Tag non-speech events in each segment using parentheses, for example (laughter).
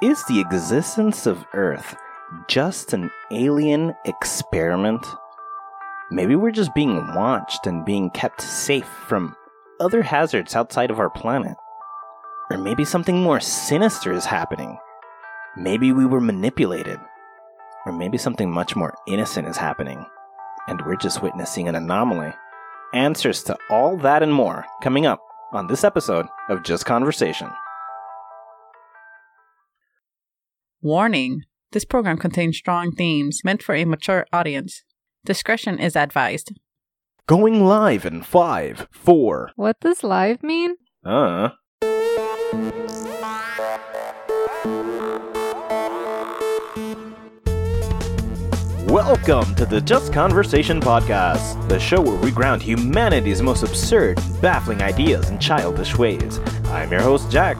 Is the existence of Earth just an alien experiment? Maybe we're just being watched and being kept safe from other hazards outside of our planet. Or maybe something more sinister is happening. Maybe we were manipulated. Or maybe something much more innocent is happening. And we're just witnessing an anomaly. Answers to all that and more coming up on this episode of Just Conversation. Warning this program contains strong themes meant for a mature audience. Discretion is advised. Going live in five, four, What does live mean? uh. Welcome to the Just Conversation Podcast, the show where we ground humanity's most absurd, baffling ideas in childish ways. I'm your host, Jack.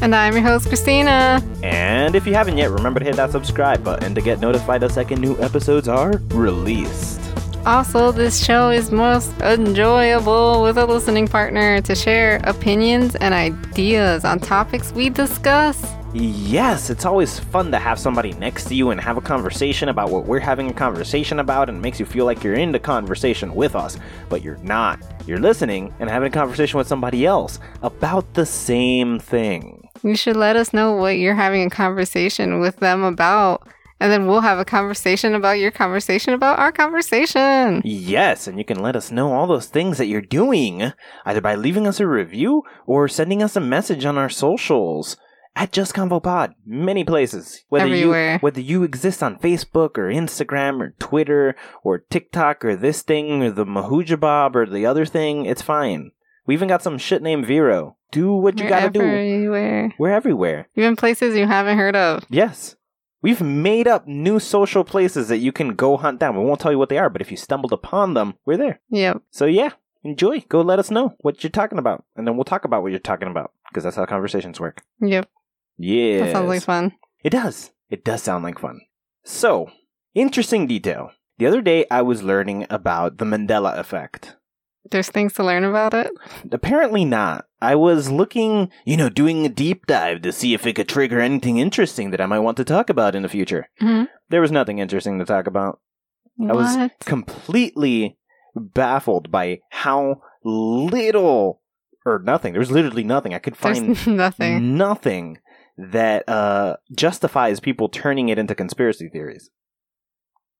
And I'm your host, Christina. And if you haven't yet, remember to hit that subscribe button to get notified the second new episodes are released. Also, this show is most enjoyable with a listening partner to share opinions and ideas on topics we discuss. Yes, it's always fun to have somebody next to you and have a conversation about what we're having a conversation about and makes you feel like you're in the conversation with us, but you're not. You're listening and having a conversation with somebody else about the same thing. You should let us know what you're having a conversation with them about, and then we'll have a conversation about your conversation about our conversation. Yes, and you can let us know all those things that you're doing either by leaving us a review or sending us a message on our socials. At Just Convo Pod, many places. Whether Everywhere. you whether you exist on Facebook or Instagram or Twitter or TikTok or this thing or the Mahuja Bob or the other thing, it's fine. We even got some shit named Vero. Do what you We're gotta do. everywhere. We're everywhere. Even places you haven't heard of. Yes. We've made up new social places that you can go hunt down. We won't tell you what they are, but if you stumbled upon them, we're there. Yep. So yeah, enjoy. Go let us know what you're talking about, and then we'll talk about what you're talking about because that's how conversations work. Yep. Yeah, That sounds like fun. it does. It does sound like fun. So, interesting detail. The other day, I was learning about the Mandela effect. There's things to learn about it. Apparently not. I was looking, you know, doing a deep dive to see if it could trigger anything interesting that I might want to talk about in the future. Mhm. There was nothing interesting to talk about. What? I was completely baffled by how little or nothing. There was literally nothing. I could find There's (laughs) nothing. nothing that uh, justifies people turning it into conspiracy theories.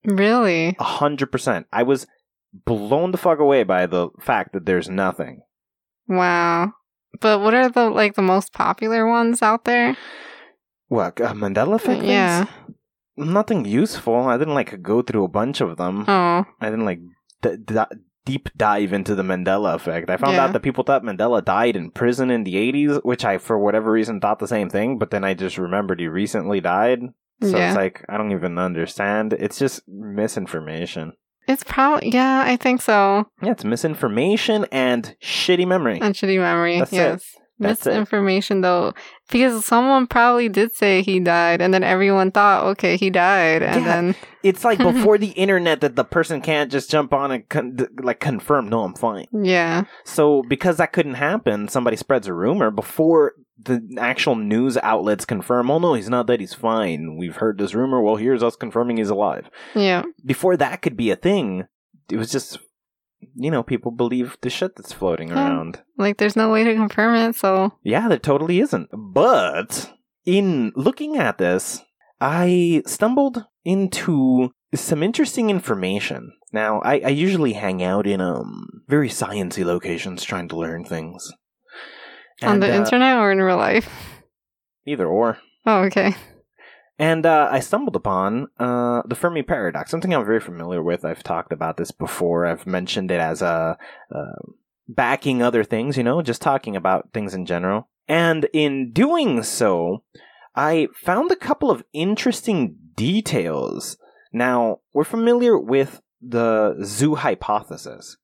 Really? A hundred percent. I was blown the fuck away by the fact that there's nothing. Wow. But what are the like the most popular ones out there? What uh, Mandela effect? things? Yeah. Nothing useful. I didn't like go through a bunch of them. Oh, I didn't like d- d- deep dive into the Mandela effect. I found Yeah. out that people thought Mandela died in prison in the 80s, which I, for whatever reason, thought the same thing, but then I just remembered he recently died. So Yeah. it's like, I don't even understand. It's just misinformation. It's probably yeah. I think so. Yeah, it's misinformation and shitty memory. And shitty memory. That's it. yes. That's it. Misinformation though, because someone probably did say he died, and then everyone thought, okay, he died, and Yeah. then It's like (laughs) before the internet that the person can't just jump on and con- like confirm, no, I'm fine. yeah, So because that couldn't happen, somebody spreads a rumor before the actual news outlets confirm, oh no, he's not dead, he's fine. We've heard this rumor, well here's us confirming he's alive. yeah, Before that could be a thing, it was just you know, people believe the shit that's floating Yeah. around. like there's no way to confirm it. So Yeah, there totally isn't. But in looking at this, I stumbled into some interesting information. Now, I, I usually hang out in um very sciency locations trying to learn things. On the uh, internet or in real life. Either or. Oh, okay. And uh, I stumbled upon uh, the Fermi paradox, something I'm very familiar with. I've talked about this before. I've mentioned it as a uh, backing other things, you know, just talking about things in general. And in doing so, I found a couple of interesting details. Now, we're familiar with the zoo hypothesis,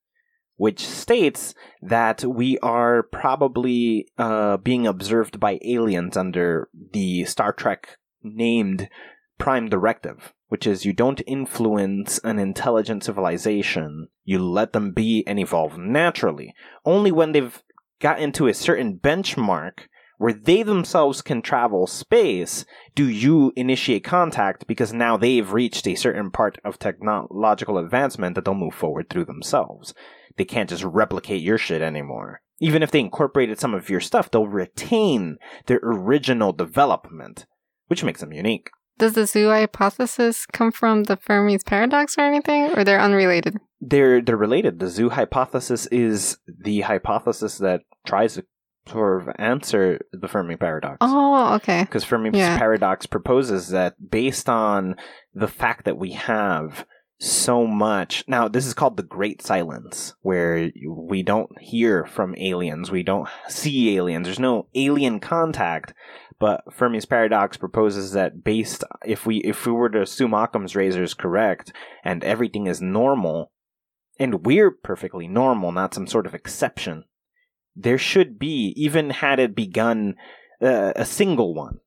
which states that we are probably uh, being observed by aliens under the Star Trek named Prime Directive, which is you don't influence an intelligent civilization, you let them be and evolve naturally. Only when they've got into a certain benchmark where they themselves can travel space, do you initiate contact because now they've reached a certain part of technological advancement that they'll move forward through themselves? They can't just replicate your shit anymore. Even if they incorporated some of your stuff, they'll retain their original development, which makes them unique. Does the zoo hypothesis come from the Fermi's paradox or anything, or they're unrelated? They're they're related. The zoo hypothesis is the hypothesis that tries to sort of answer the Fermi paradox. Oh, okay. Because Fermi's Yeah. paradox proposes that based on the fact that we have so much now this is called the great silence where we don't hear from aliens we don't see aliens there's no alien contact but Fermi's paradox proposes that based if we if we were to assume Occam's razor is correct and everything is normal and we're perfectly normal not some sort of exception there should be even had it begun uh, a single one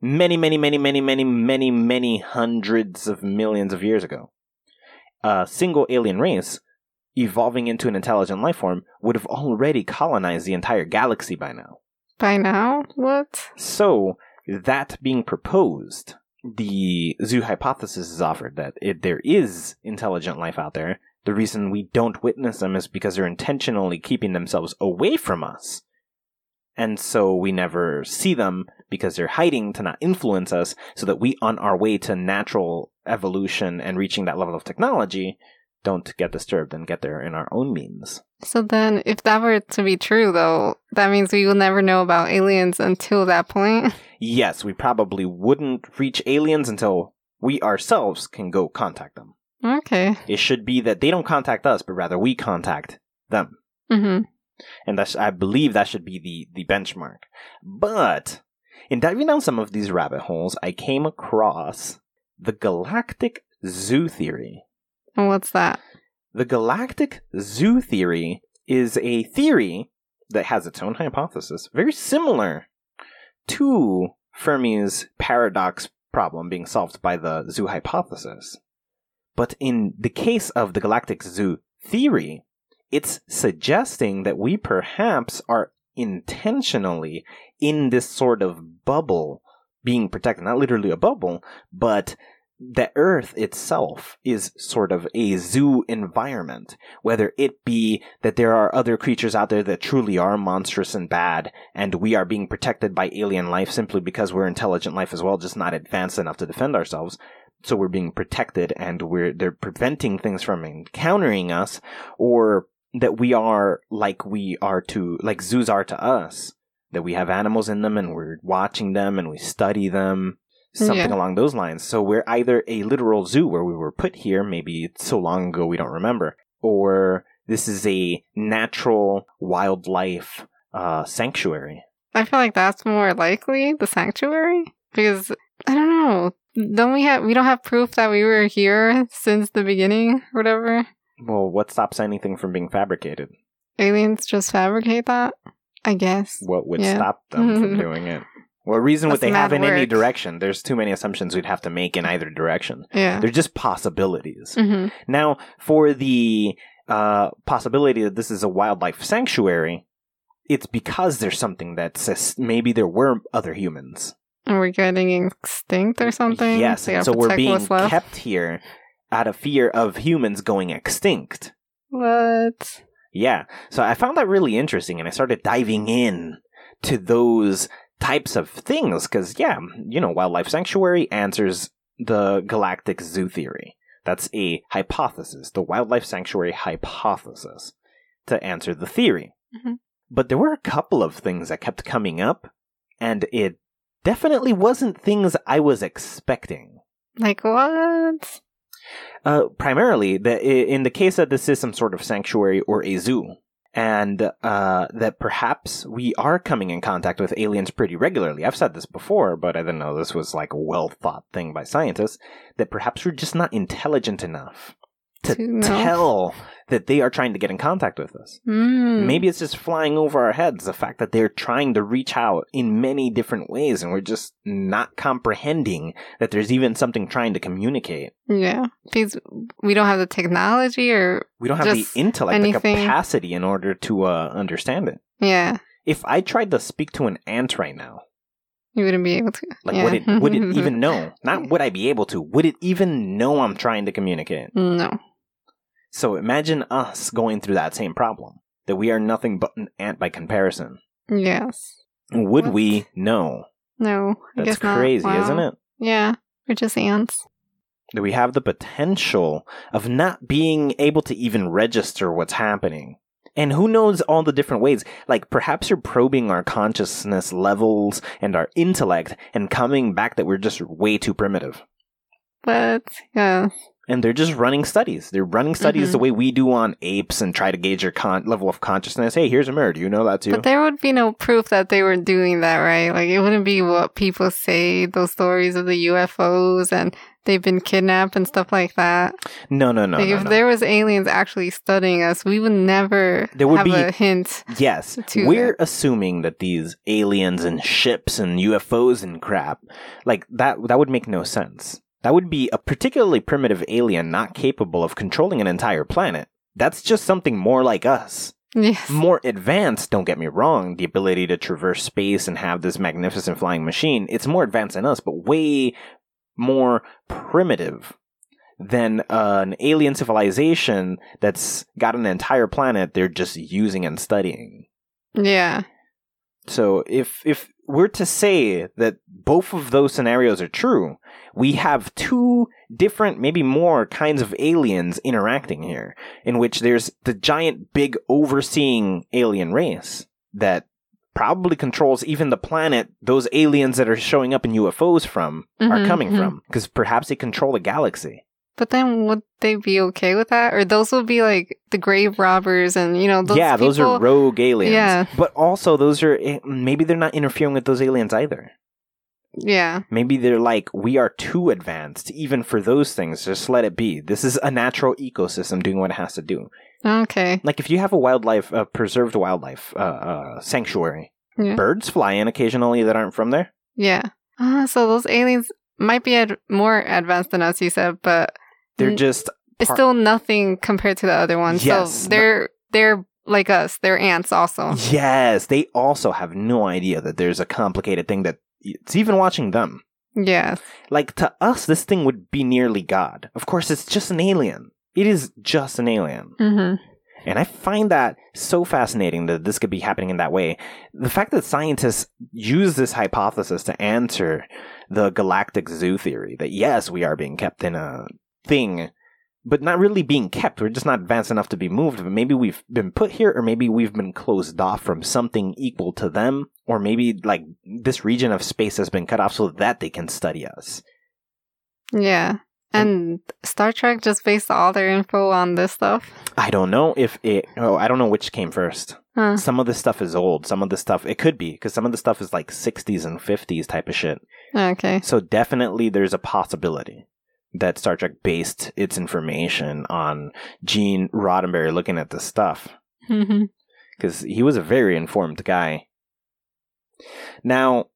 many many many many many many many hundreds of millions of years ago a single alien race evolving into an intelligent life form would have already colonized the entire galaxy by now By now? What? so that being proposed the zoo hypothesis is offered that it, there is intelligent life out there the reason we don't witness them is because they're intentionally keeping themselves away from us. And so we never see them because they're hiding to not influence us so that we on our way to natural evolution and reaching that level of technology don't get disturbed and get there in our own means. So then, if that were to be true, though, that means we will never know about aliens until that point. (laughs) yes we probably wouldn't reach aliens until we ourselves can go contact them Okay. it should be that they don't contact us but rather we contact them Mm-hmm. and that's I believe that should be the the benchmark. But in diving down some of these rabbit holes, I came across the galactic zoo theory. And what's that? The galactic zoo theory is a theory that has its own hypothesis, very similar to Fermi's paradox problem being solved by the zoo hypothesis. But in the case of the galactic zoo theory, it's suggesting that we perhaps are intentionally in this sort of bubble being protected. Not literally a bubble, but the Earth itself is sort of a zoo environment. Whether it be that there are other creatures out there that truly are monstrous and bad, and we are being protected by alien life simply because we're intelligent life as well, just not advanced enough to defend ourselves. So we're being protected and we're, they're preventing things from encountering us, or that we are like we are to, like zoos are to us. That we have animals in them and we're watching them and we study them something Yeah. along those lines. So we're either a literal zoo where we were put here, maybe so long ago we don't remember, or this is a natural wildlife uh, sanctuary. I feel like that's more likely the sanctuary because I don't know. Don't we have? We don't have proof that we were here since the beginning, or whatever. Well, what stops anything from being fabricated? Aliens just fabricate that. I guess. What would Yeah. stop them from (laughs) doing it? What reason would they have in any direction? There's too many assumptions we'd have to make in either direction. Yeah. They're just possibilities. hmm Now, for the uh, possibility that this is a wildlife sanctuary, it's because there's something that says maybe there were other humans. And we're getting extinct or something. Yes, so we're being kept here out of fear of humans going extinct. What? Yeah, so I found that really interesting, and I started diving in to those types of things because, yeah, you know, wildlife sanctuary answers the galactic zoo theory. That's a hypothesis, the wildlife sanctuary hypothesis, to answer the theory. Mhm. But there were a couple of things that kept coming up, and it definitely wasn't things I was expecting. Like what? Uh, primarily, the, in the case that this is some sort of sanctuary or a zoo, and uh, that perhaps we are coming in contact with aliens pretty regularly. I've said this before, but I didn't know this was like a well thought thing by scientists. That perhaps we're just not intelligent enough to know. tell that they are trying to get in contact with us. Mm. Maybe it's just flying over our heads the fact that they're trying to reach out in many different ways, and we're just not comprehending that there's even something trying to communicate. Yeah, because we don't have the technology, or We don't have the intellect, anything- the capacity in order to uh, understand it. yeah, If I tried to speak to an ant right now, You wouldn't be able to. like yeah. would it would it even (laughs) know? Not would I be able to? Would it even know I'm trying to communicate? No. So imagine us going through that same problem. That we are nothing but an ant by comparison. Yes. Would What? we? No. No. I That's guess not. crazy, Wow. isn't it? Yeah. We're just ants. That we have the potential of not being able to even register what's happening. And who knows all the different ways? Like perhaps you're probing our consciousness levels and our intellect and coming back that we're just way too primitive. But yeah. And they're just running studies. They're running studies Mhm. the way we do on apes and try to gauge your con- level of consciousness. Hey, here's a mirror. Do you know that too? But there would be no proof that they were doing that, right? Like it wouldn't be what people say, those stories of the UFOs and they've been kidnapped and stuff like that. no, no, no. like no, if no. there was aliens actually studying us, we would never There would have be- a hint. Yes, we're assuming that these aliens and ships and UFOs and crap, like that, that would make no sense. That would be a particularly primitive alien not capable of controlling an entire planet. That's just something more like us. Yes. More advanced, don't get me wrong, the ability to traverse space and have this magnificent flying machine, it's more advanced than us, but way more primitive than uh, an alien civilization that's got an entire planet they're just using and studying. Yeah. So if if we're to say that both of those scenarios are true, we have two different, maybe more kinds of aliens interacting here, in which there's the giant, big, overseeing alien race that probably controls even the planet those aliens that are showing up in UFOs from are Mhm, coming mhm. from, because perhaps they control the galaxy. But then would they be okay with that? Or those would be like the grave robbers and, you know, those yeah, those are rogue aliens. Yeah. But also, those are eh, maybe they're not interfering with those aliens either. Yeah. Maybe they're like, we are too advanced, even for those things. Just let it be. This is a natural ecosystem doing what it has to do. Okay. Like if you have a wildlife, a preserved wildlife uh, uh, sanctuary, Yeah. birds fly in occasionally that aren't from there. Yeah. Uh, so those aliens might be ad- more advanced than us, you said, but They're just it's still nothing compared to the other ones. Yes, So they're they're like us. They're ants also. yes. They also have no idea that there's a complicated thing that it's even watching them. Yes. Like to us, this thing would be nearly God. Of course, it's just an alien. It is just an alien. hmm And I find that so fascinating that this could be happening in that way. The fact that scientists use this hypothesis to answer the galactic zoo theory that yes, we are being kept in a thing, but not really being kept. We're just not advanced enough to be moved. But maybe we've been put here, or maybe we've been closed off from something equal to them, or maybe like this region of space has been cut off so that they can study us. Yeah. And Star Trek just based all their info on this stuff. I don't know if it. Oh, I don't know which came first. Huh. Some of this stuff is old. Some of the stuff it could be because some of the stuff is like 60s and 50s type of shit. Okay. So definitely there's a possibility that Star Trek based its information on Gene Roddenberry looking at this stuff mm-hmm. because he was a very informed guy. Now,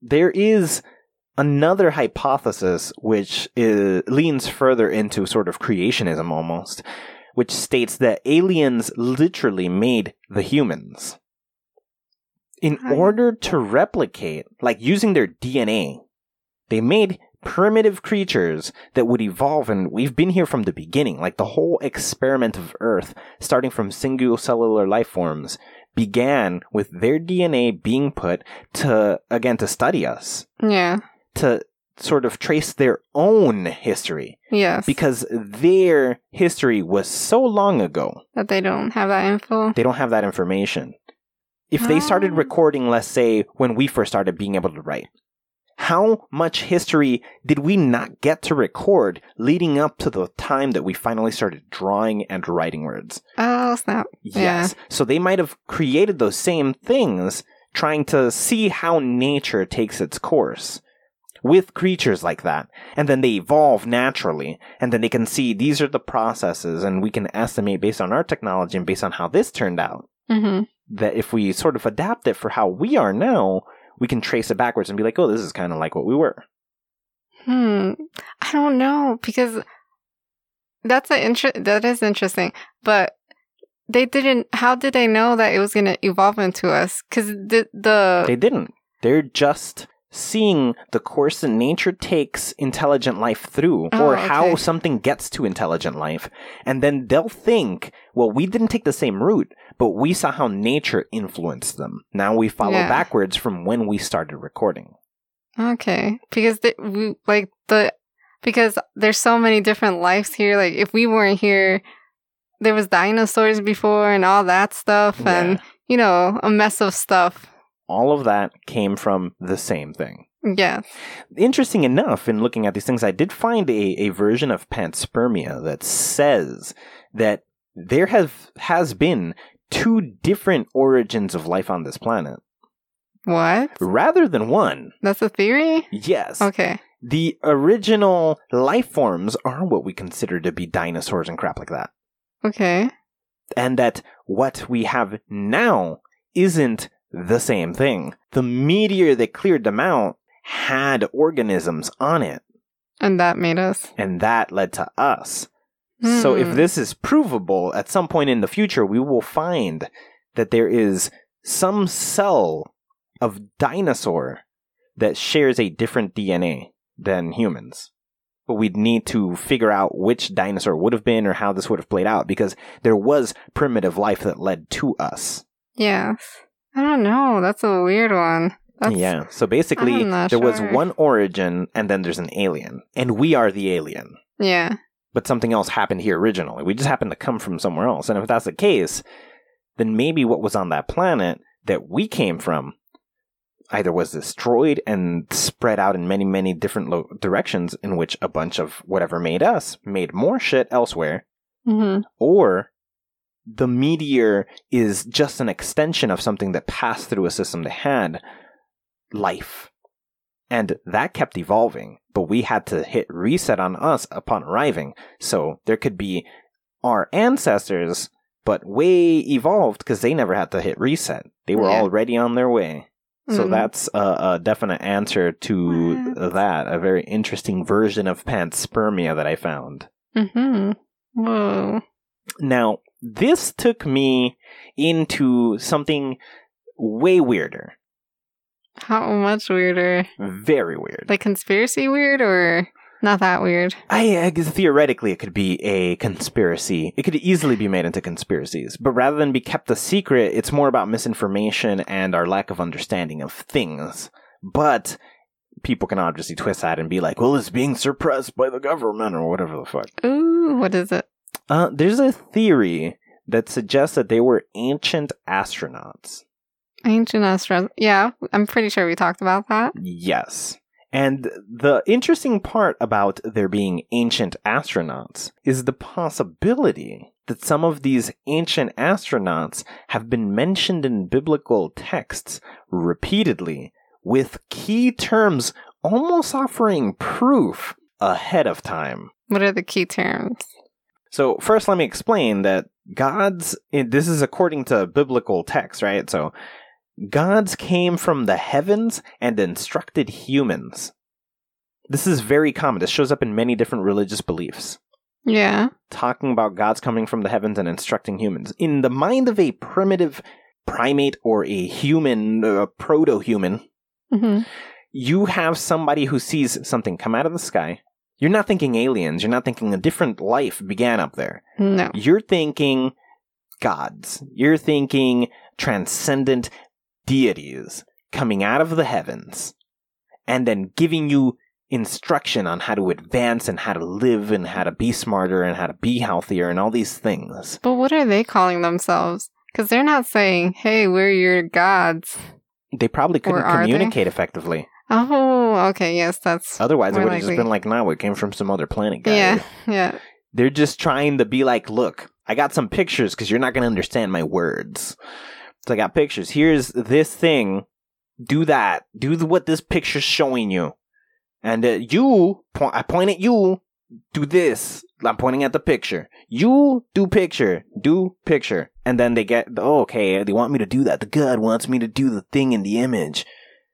there is another hypothesis which is, leans further into sort of creationism almost, which states that aliens literally made the humans. In order to replicate, like using their DNA, they made primitive creatures that would evolve and we've been here from the beginning like the whole experiment of earth starting from single cellular life forms began with their dna being put to again to study us Yeah. to sort of trace their own history Yes. because their history was so long ago that they don't have that info. they don't have that information. If they started Oh. recording, let's say, when we first started being able to write, how much history did we not get to record leading up to the time that we finally started drawing and writing words? Oh snap. Yes. So they might have created those same things trying to see how nature takes its course with creatures like that. And then they evolve naturally. And then they can see these are the processes and we can estimate based on our technology and based on how this turned out Yeah. hmm that if we sort of adapt it for how we are now, we can trace it backwards and be like, oh, this is kind of like what we were. Hmm. I don't know because that's an inter- that is interesting. But they didn't. How did they know that it was going to evolve into us? Because the the They didn't. They're just seeing the course that nature takes intelligent life through, Oh, or how okay. something gets to intelligent life. And then they'll think, well, we didn't take the same route, but we saw how nature influenced them. Now we follow Yeah. backwards from when we started recording. okay because the, we, like the because there's so many different lives here. Like if we weren't here, there was dinosaurs before and all that stuff, and you know a mess of stuff. All of that came from the same thing. Yeah. Interesting enough, in looking at these things, I did find a, a version of panspermia that says that there have has been two different origins of life on this planet, What? rather than one. That's a theory. Yes, Okay. the original life forms are what we consider to be dinosaurs and crap like that, Okay. and that what we have now isn't the same thing. The meteor that cleared them out had organisms on it. And that made us. and that led to us. So if Hmm. this is provable at some point in the future, we will find that there is some cell of dinosaur that shares a different DNA than humans. But we'd need to figure out which dinosaur would have been or how this would have played out because there was primitive life that led to us. Yes. I don't know. That's a weird one. That's, yeah. So basically, there was one origin and then there's an alien. And we are the alien. Yeah. but something else happened here originally. We just happened to come from somewhere else. And if that's the case, then maybe what was on that planet that we came from either was destroyed and spread out in many, many different lo- directions in which a bunch of whatever made us made more shit elsewhere, hmm or the meteor is just an extension of something that passed through a system that had life. And that kept evolving, but we had to hit reset on us upon arriving. So there could be our ancestors, but way evolved because they never had to hit reset. They were Yeah. already on their way. So Mhm. that's a, a definite answer to What? that. A very interesting version of panspermia that I found. hmm Whoa. Now, this took me into something way weirder. How much weirder? Very weird. Like conspiracy weird or not that weird? I, I guess theoretically it could be a conspiracy. It could easily be made into conspiracies. But rather than be kept a secret, it's more about misinformation and our lack of understanding of things. But people can obviously twist that and be like, well, it's being suppressed by the government or whatever the fuck. Ooh, what is it? Uh, there's a theory that suggests that they were ancient astronauts. Ancient astros. Yeah, I'm pretty sure we talked about that. Yes. And the interesting part about there being ancient astronauts is the possibility that some of these ancient astronauts have been mentioned in biblical texts repeatedly with key terms almost offering proof ahead of time. What are the key terms? So first, let me explain that gods. This is according to biblical text, right? So gods came from the heavens and instructed humans. This is very common. This shows up in many different religious beliefs, Yeah. talking about gods coming from the heavens and instructing humans. In the mind of a primitive primate or a human, uh, proto-human, hmm you have somebody who sees something come out of the sky. You're not thinking aliens. You're not thinking a different life began up there. No. You're thinking gods. You're thinking transcendent deities coming out of the heavens and then giving you instruction on how to advance and how to live and how to be smarter and how to be healthier and all these things. But what are they calling themselves? Because they're not saying, hey, we're your gods. They probably couldn't are they? communicate effectively. Oh, okay. Yes, that's. Otherwise, it would have just been like, no, it came from some other planet guy. Yeah. Yeah. They're just trying to be like, look, I got some pictures because you're not going to understand my words. So I got pictures. Here's this thing. Do that. Do the, what this picture's showing you. And uh, you, po- I point at you. Do this. I'm pointing at the picture. You do picture. Do picture. And then they get, oh, okay, they want me to do that. The God wants me to do the thing in the image.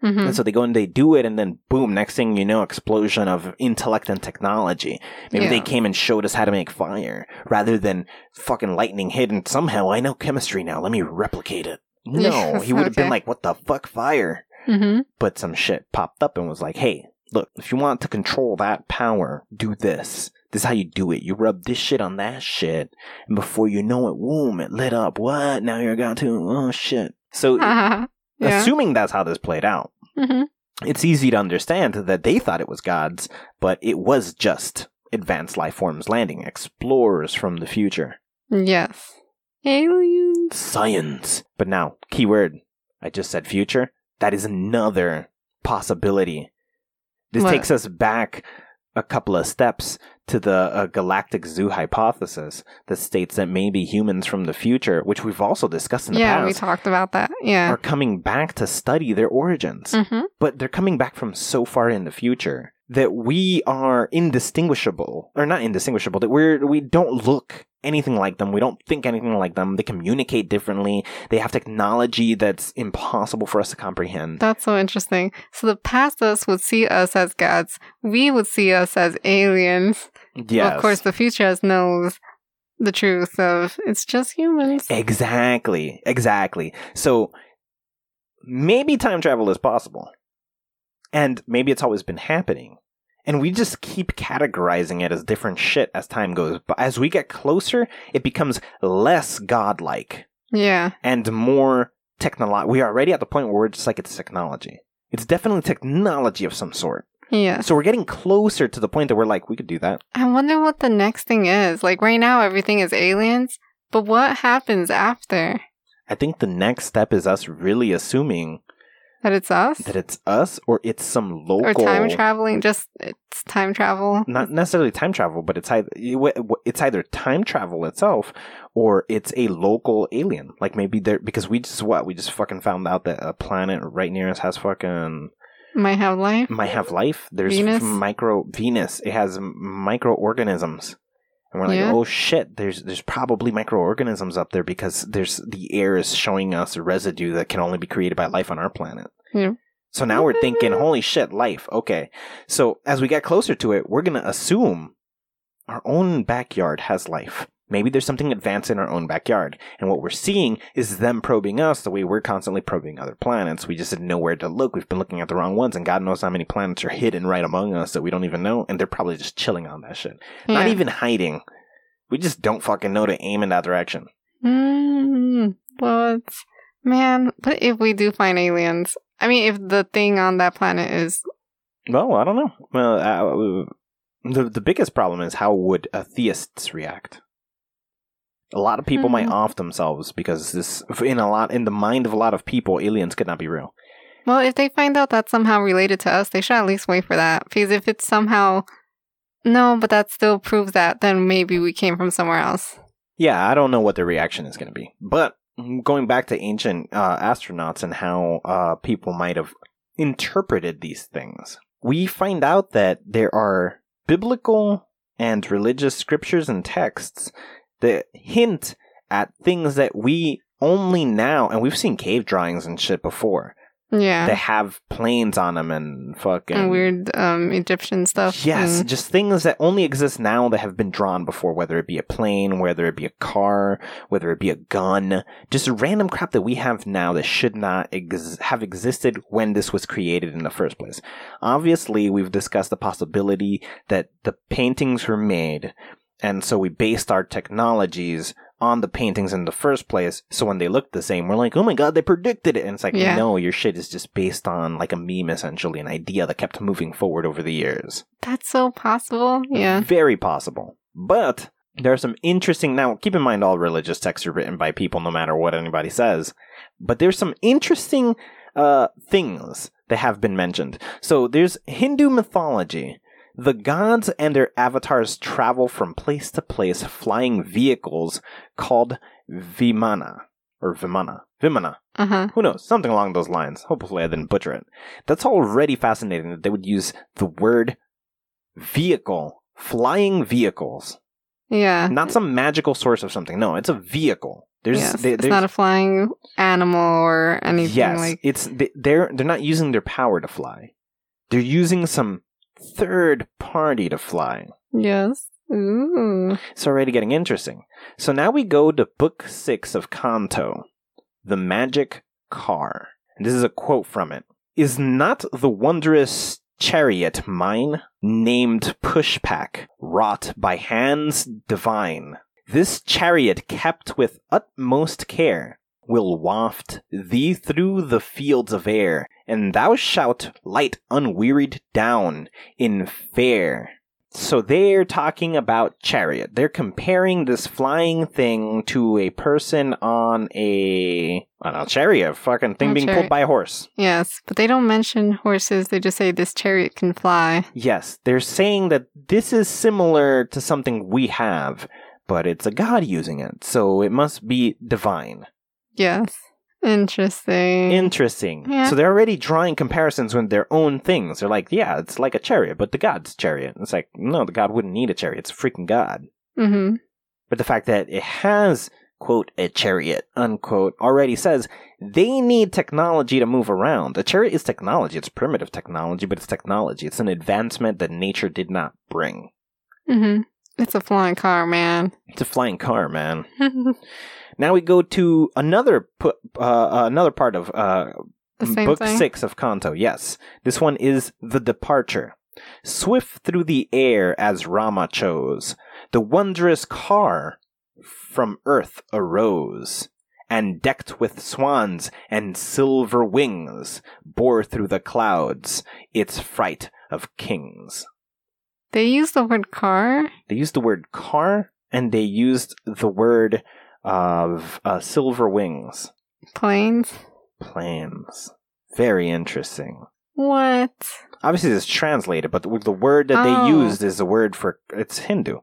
Hmm And so they go and they do it, and then boom, next thing you know, explosion of intellect and technology. Maybe they came and showed us how to make fire rather than fucking lightning hit, and somehow I know chemistry now. Let me replicate it. (laughs) No, he would have been like, what the fuck, fire? hmm But some shit popped up and was like, hey, look, if you want to control that power, do this. This is how you do it. You rub this shit on that shit, and before you know it, boom, it lit up. What? Now you're got to, oh shit. So, (laughs) yeah. assuming that's how this played out, hmm it's easy to understand that they thought it was gods, but it was just advanced life forms landing, explorers from the future. Yes. Aliens. Science. But now, keyword, I just said future. That is another possibility. This What? takes us back a couple of steps to the uh, galactic zoo hypothesis that states that maybe humans from the future, which we've also discussed in the past. Yeah, we talked about that. Yeah. are coming back to study their origins. hmm but they're coming back from so far in the future that we are indistinguishable or not indistinguishable that we're we don't look anything like them we don't think anything like them they communicate differently they have technology that's impossible for us to comprehend That's so interesting. So the past us would see us as gods. We would see us as aliens. Yes Of course, the future knows the truth of it's just humans. exactly exactly. So maybe time travel is possible. And maybe it's always been happening. And we just keep categorizing it as different shit as time goes. But as we get closer it becomes less godlike. Yeah. and more technology we are already at the point where we're just like it's technology. It's definitely technology of some sort Yeah. so we're getting closer to the point that we're like we could do that I wonder what the next thing is. Like right now, everything is aliens, but what happens after? i think the next step is us really assuming That it's us? that it's us or it's some local or time traveling? Just it's time travel? not necessarily time travel, but it's either it's either time travel itself or it's a local alien. Like maybe there because we just what we just fucking found out that a planet right near us has fucking Might have life? might have life. There's Venus? micro Venus. It has microorganisms. And we're like, Yeah. oh shit, there's there's probably microorganisms up there because there's the air is showing us a residue that can only be created by life on our planet. Yeah. So now we're thinking, (laughs) holy shit, life. Okay. So as we get closer to it, we're gonna assume our own backyard has life. Maybe there's something advanced in our own backyard. And what we're seeing is them probing us the way we're constantly probing other planets. We just didn't know where to look. We've been looking at the wrong ones, and God knows how many planets are hidden right among us that we don't even know. And they're probably just chilling on that shit. Not even hiding. We just don't fucking know to aim in that direction. Mm, but man, but if we do find aliens, I mean, if the thing on that planet is Well, I don't know. Well, uh, the the biggest problem is how would atheists react? A lot of people might Hmm. off themselves because this, in a lot, in the mind of a lot of people, aliens could not be real. well, if they find out that's somehow related to us, they should at least wait for that. Because if it's somehow no, but that still proves that, then maybe we came from somewhere else. Yeah, I don't know what the reaction is going to be. But going back to ancient uh, astronauts and how uh, people might have interpreted these things, we find out that there are biblical and religious scriptures and texts that hint at things that we only now, and we've seen cave drawings and shit before, Yeah. that have planes on them and fucking and weird um Egyptian stuff. Yes, and- just things that only exist now that have been drawn before, whether it be a plane, whether it be a car, whether it be a gun, just random crap that we have now that should not ex- have existed when this was created in the first place. Obviously, we've discussed the possibility that the paintings were made, and so we based our technologies on the paintings in the first place. So when they look the same, we're like, oh my god, they predicted it. And it's like, Yeah. no, your shit is just based on like a meme, essentially, an idea that kept moving forward over the years. That's so possible. Yeah. Very possible. But there are some interesting. Now, keep in mind, all religious texts are written by people, no matter what anybody says. But there's some interesting uh, things that have been mentioned. So there's Hindu mythology. The gods and their avatars travel from place to place flying vehicles called Vimana. Or Vimana. Vimana. Uh huh. Who knows? Something along those lines. Hopefully, I didn't butcher it. That's already fascinating that they would use the word vehicle, flying vehicles. Yeah. Not some magical source of something. No, it's a vehicle. There's yes, they- it's not a flying animal or anything yes, like. it's they- they're they're not using their power to fly. They're using some third party to fly. Yes. Ooh. It's already getting interesting. So now we go to book six of Canto, the magic car. And this is a quote from it. Is not the wondrous chariot mine, named Pushpak, wrought by hands divine? This chariot kept with utmost care will waft thee through the fields of air, and thou shalt light unwearied down in fair. So they're talking about chariot. They're comparing this flying thing to a person on a don't know, chariot, fucking thing Oh, being pulled by a horse. Yes, but they don't mention horses. They just say this chariot can fly. Yes, they're saying that this is similar to something we have, but it's a god using it, so it must be divine. Yes. Interesting. Interesting. Yeah. So they're already drawing comparisons with their own things. They're like, yeah, it's like a chariot, but the god's chariot. It's like, no, the god wouldn't need a chariot. It's a freaking god. mm-hmm. But the fact that it has, quote, a chariot, unquote, already says they need technology to move around. A chariot is technology. It's primitive technology, but it's technology. It's an advancement that nature did not bring. Mm-hmm. It's a flying car, man. It's a flying car, man. (laughs) Now we go to another pu- uh, another part of uh, book thing? six of Canto. Yes, this one is the departure. Swift through the air as Rama chose, the wondrous car from earth arose, and decked with swans and silver wings, bore through the clouds its fright of kings. They use the word car. They used the word car, and they used the word of uh, silver wings. Planes. Planes. Very interesting. What? Obviously, it's translated, but the the word that Oh. they used is a word for it's Hindu.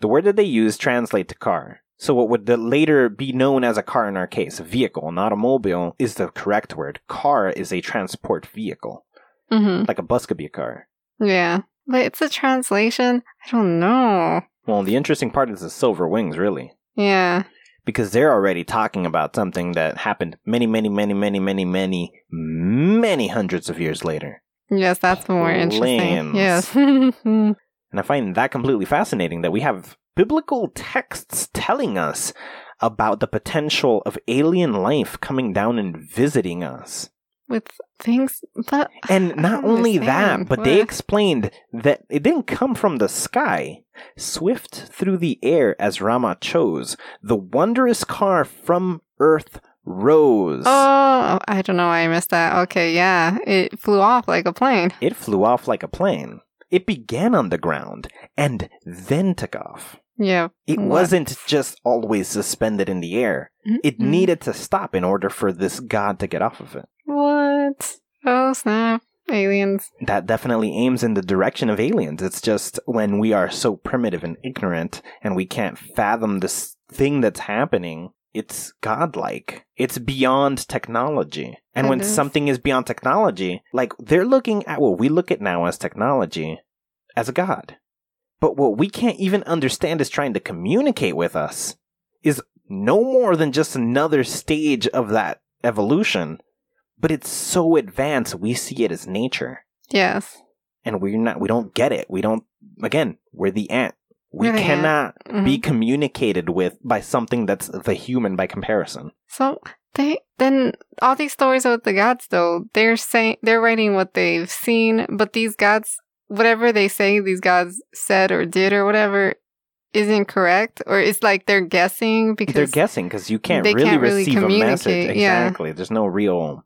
The word that they use translate to car. So what would the later be known as a car in our case, a vehicle, a mobile, is the correct word. Car is a transport vehicle, Mm-hmm. like a bus could be a car. Yeah. But it's a translation. I don't know. Well, the interesting part is the silver wings, really. Yeah. Because they're already talking about something that happened many, many, many, many, many, many, many hundreds of years later. Yes, that's more interesting. Yes. (laughs) And I find that completely fascinating that we have biblical texts telling us about the potential of alien life coming down and visiting us. With things, that And not only that, but they explained that it didn't come from the sky. Swift through the air as Rama chose, the wondrous car from earth rose. Oh, I don't know why I missed that. Okay, yeah. It flew off like a plane. It flew off like a plane. It began on the ground and then took off. Yeah. It What? wasn't just always suspended in the air. It Mm-mm. needed to stop in order for this god to get off of it. What? Oh, snap. Aliens. That definitely aims in the direction of aliens. It's just when we are so primitive and ignorant and we can't fathom this thing that's happening, it's godlike. It's beyond technology. And It when is. something is beyond technology, like they're looking at what we look at now as technology as a god. But what we can't even understand is trying to communicate with us is no more than just another stage of that evolution. But it's so advanced, we see it as nature Yes. and we're not we don't get it we don't again we're the ant we We're the ant. cannot be Mhm. communicated with by something that's the human by comparison So they then all these stories about the gods though they're saying they're writing what they've seen, but these gods, whatever they say these gods said or did or whatever, isn't correct, or it's like they're guessing because they're guessing because you can't they really can't really receive a message communicate, yeah. exactly there's no real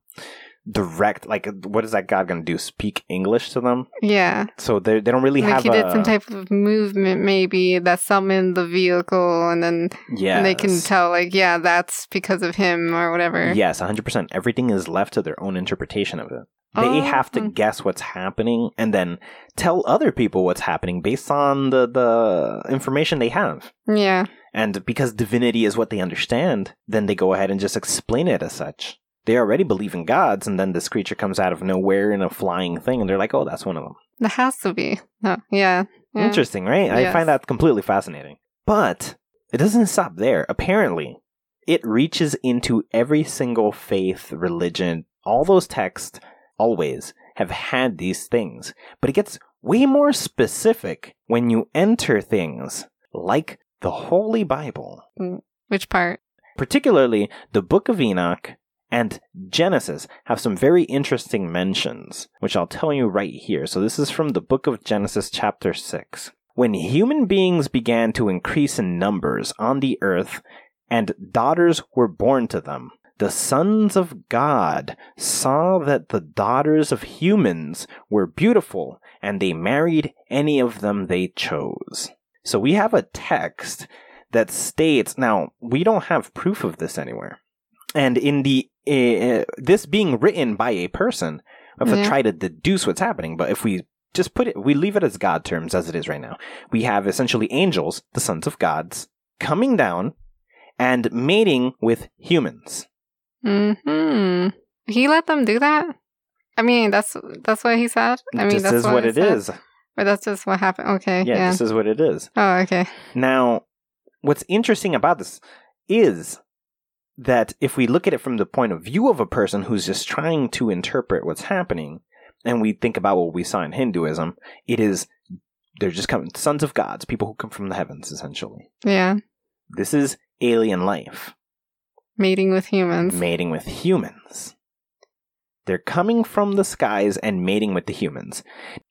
direct like what is that god gonna do speak english to them yeah, so they they don't really like have he did a some type of movement maybe that summoned the vehicle, and then yeah they can tell like yeah that's because of him or whatever. Yes, 100%. Everything is left to their own interpretation of it. They Oh, have to hmm. guess what's happening and then tell other people what's happening based on the, the information they have. yeah, And because divinity is what they understand, then they go ahead and just explain it as such. They already believe in gods, and then this creature comes out of nowhere in a flying thing, and they're like, oh, that's one of them. that has to be. No, yeah, yeah. Interesting, right? I find that completely fascinating. But it doesn't stop there. Apparently, it reaches into every single faith, religion, all those texts always have had these things. But it gets way more specific when you enter things like the Holy Bible, mm, Which part? particularly the Book of Enoch and Genesis have some very interesting mentions, which I'll tell you right here. So this is from the Book of Genesis, chapter 6. When human beings began to increase in numbers on the earth, and daughters were born to them, the sons of God saw that the daughters of humans were beautiful, and they married any of them they chose. So we have a text that states now we don't have proof of this anywhere, and in the uh, this being written by a person, we have Yeah. to try to deduce what's happening. But if we just put it, we leave it as God terms as it is right now. We have essentially angels, the sons of gods, coming down and mating with humans. Hmm. He let them do that. I mean, that's that's what he said. I mean, this that's is what it said? is. Or that's just what happened. Okay. Yeah, Yeah. this is what it is. oh, okay. Now, what's interesting about this is that if we look at it from the point of view of a person who's just trying to interpret what's happening, and we think about what we saw in Hinduism, it is they're just coming sons of gods, people who come from the heavens, essentially. Yeah. This is alien life Mating with humans. mating with humans. They're coming from the skies and mating with the humans.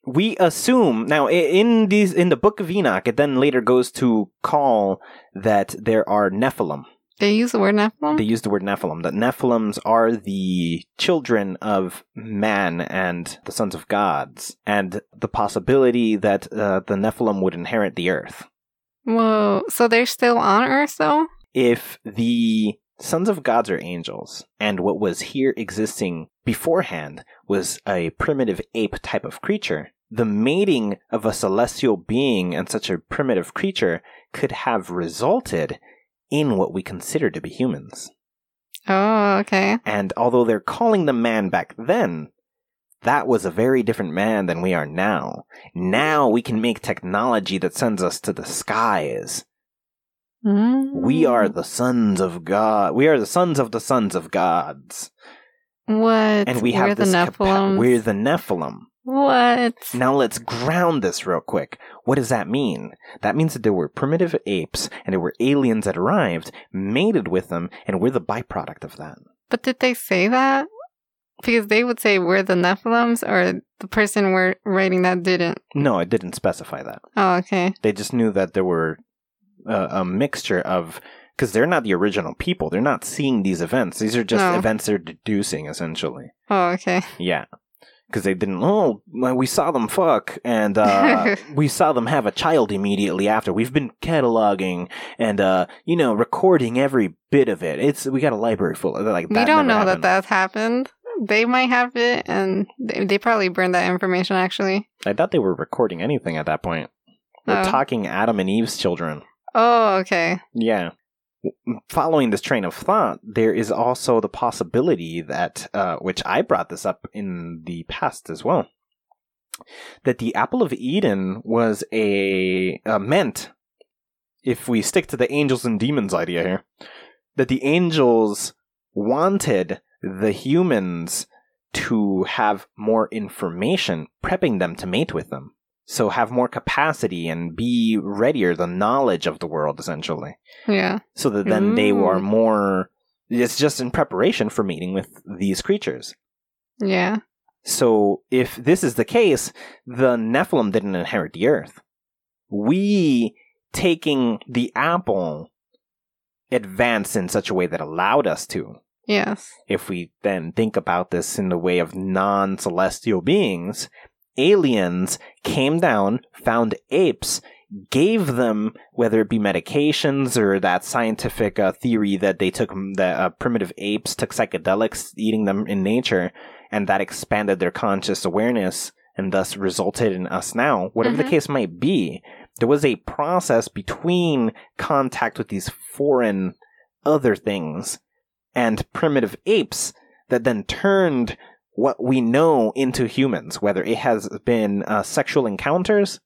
We assume now in these in the book of Enoch, it then later goes to call that there are Nephilim. They use the word Nephilim. They use the word Nephilim. That Nephilims are the children of man and the sons of gods, and the possibility that uh, the Nephilim would inherit the earth. Whoa. So they're still on Earth, though. if the sons of gods are angels and what was here existing beforehand was a primitive ape type of creature, the mating of a celestial being and such a primitive creature could have resulted in what we consider to be humans. Oh, okay. And although they're calling them man back then, that was a very different man than we are now. Now we can make technology that sends us to the skies. We are Mm. the sons of God. We are the sons of the sons of gods. What? And we have We're the this capa- Nephilim. we're the Nephilim. What? Now let's ground this real quick. What does that mean? That means that there were primitive apes and there were aliens that arrived, mated with them, and we're the byproduct of that. But did they say that? Because they would say we're the Nephilims, or the person we're writing that didn't. No, it didn't specify that. Oh, okay. They just knew that there were uh, a mixture of because they're not the original people. They're not seeing these events. These are just events they're deducing, essentially. Oh, okay. Yeah. Because they didn't, oh, we saw them fuck, and uh, (laughs) we saw them have a child immediately after. We've been cataloging and, uh, you know, recording every bit of it. It's We got a library full of. Like, we don't know that happened. that happened. They might have it, and they, they probably burned that information. Actually. I thought they were recording anything at that point. We're Oh. talking Adam and Eve's children. Oh, okay. Yeah. Following this train of thought, there is also the possibility that, uh, which I brought this up in the past as well, that the apple of Eden was a uh, meant, if we stick to the angels and demons idea here, that the angels wanted the humans to have more information, prepping them to mate with them. So have more capacity and be readier, the knowledge of the world, essentially Yeah. so that then they Ooh. are mm. more it's just in preparation for meeting with these creatures Yeah. so if this is the case the nephilim didn't inherit the earth we taking the apple advanced in such a way that allowed us to Yes. if we then think about this in the way of non celestial beings, aliens came down, found apes, gave them, whether it be medications or that scientific uh, theory that they took, that uh, primitive apes took psychedelics, eating them in nature, and that expanded their conscious awareness and thus resulted in us now, whatever the Mhm. case might be. There was a process between contact with these foreign other things and primitive apes that then turned what we know into humans, whether it has been uh, sexual encounters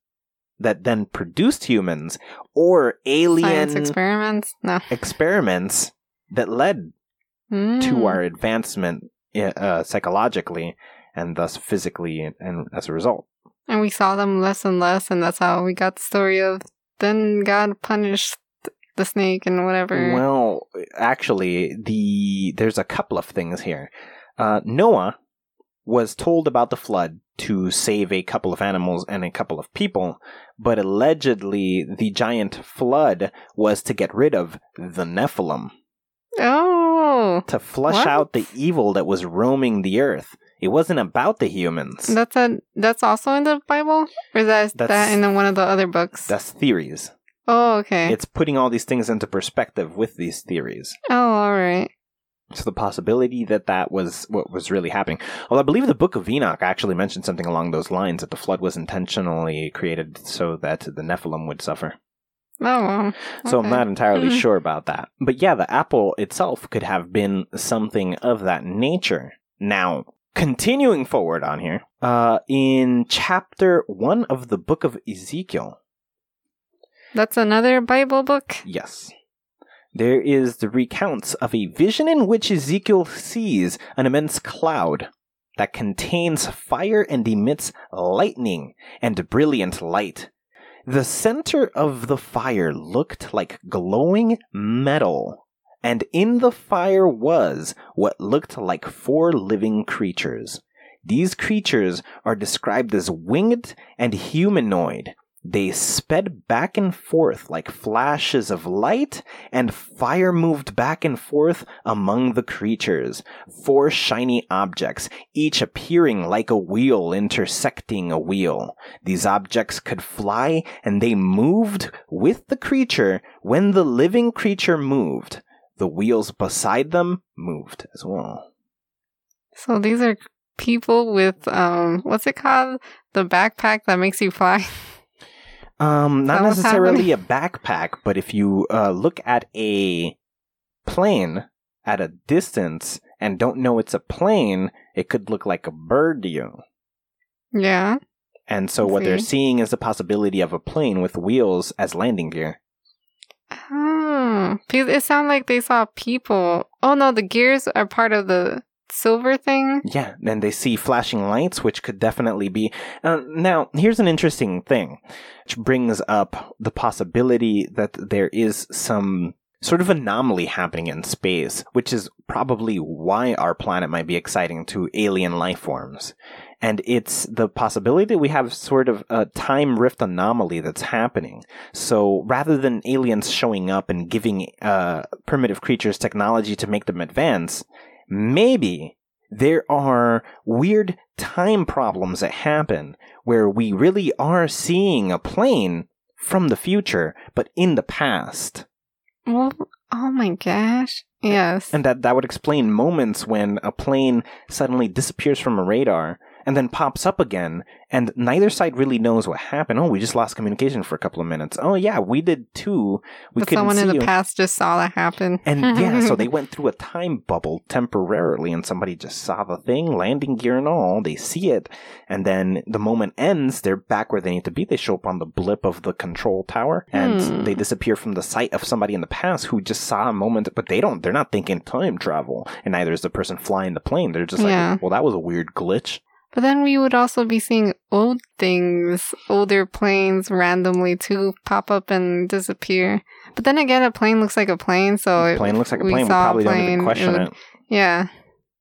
that then produced humans or alien Science experiments? No. experiments that led Mm. to our advancement uh, psychologically and thus physically, and, and as a result. And we saw them less and less, and that's how we got the story of then God punished the snake and whatever. Well, actually, the there's a couple of things here. Uh, Noah was told about the flood to save a couple of animals and a couple of people, but allegedly the giant flood was to get rid of the Nephilim, oh, to flush What? out the evil that was roaming the earth. It wasn't about the humans. that's a that's also in the Bible, or is that That's- that in one of the other books? That's theories. oh, okay. It's putting all these things into perspective with these theories. oh, all right. So the possibility that that was what was really happening. Well, I believe the Book of Enoch actually mentioned something along those lines that the flood was intentionally created so that the Nephilim would suffer. Oh, well. So I'm not entirely Mhm. sure about that. But yeah, the apple itself could have been something of that nature. Now, continuing forward on here, uh, in chapter one of the Book of Ezekiel, That's another Bible book. Yes. There is the recounts of a vision in which Ezekiel sees an immense cloud that contains fire and emits lightning and brilliant light. The center of the fire looked like glowing metal, and in the fire was what looked like four living creatures. These creatures are described as winged and humanoid. They sped back and forth like flashes of light, and fire moved back and forth among the creatures. Four shiny objects, each appearing like a wheel intersecting a wheel. These objects could fly, and they moved with the creature when the living creature moved. The wheels beside them moved as well. So these are people with um, what's it called? The backpack that makes you fly. (laughs) Um, not necessarily a backpack, but if you uh, look at a plane at a distance and don't know it's a plane, it could look like a bird to you. yeah. And so I what they're seeing is the possibility of a plane with wheels as landing gear. Oh, because it sounded like they saw people. Oh no, the gears are part of the silver thing. Yeah, and they see flashing lights, which could definitely be. Uh, now, here's an interesting thing, which brings up the possibility that there is some sort of anomaly happening in space, which is probably why our planet might be exciting to alien life forms. And it's the possibility that we have sort of a time rift anomaly that's happening. So rather than aliens showing up and giving uh, primitive creatures technology to make them advance, maybe there are weird time problems that happen where we really are seeing a plane from the future, but in the past. Well, oh my gosh. Yes. And that, that would explain moments when a plane suddenly disappears from a radar and then pops up again, and neither side really knows what happened. Oh, we just lost communication for a couple of minutes. Oh, yeah, we did too. We but someone in the you. past just saw that happen. And yeah, so (laughs) they went through a time bubble temporarily, and somebody just saw the thing, landing gear and all. They see it, and then the moment ends, they're back where they need to be. They show up on the blip of the control tower, and Hmm. they disappear from the sight of somebody in the past who just saw a moment, but they don't, they're not thinking time travel, and neither is the person flying the plane. They're just Yeah. like, well, that was a weird glitch. But then we would also be seeing old things, older planes randomly to pop up and disappear. But then again, a plane looks like a plane, so it- plane looks like a plane. We a probably don't even question it it. yeah,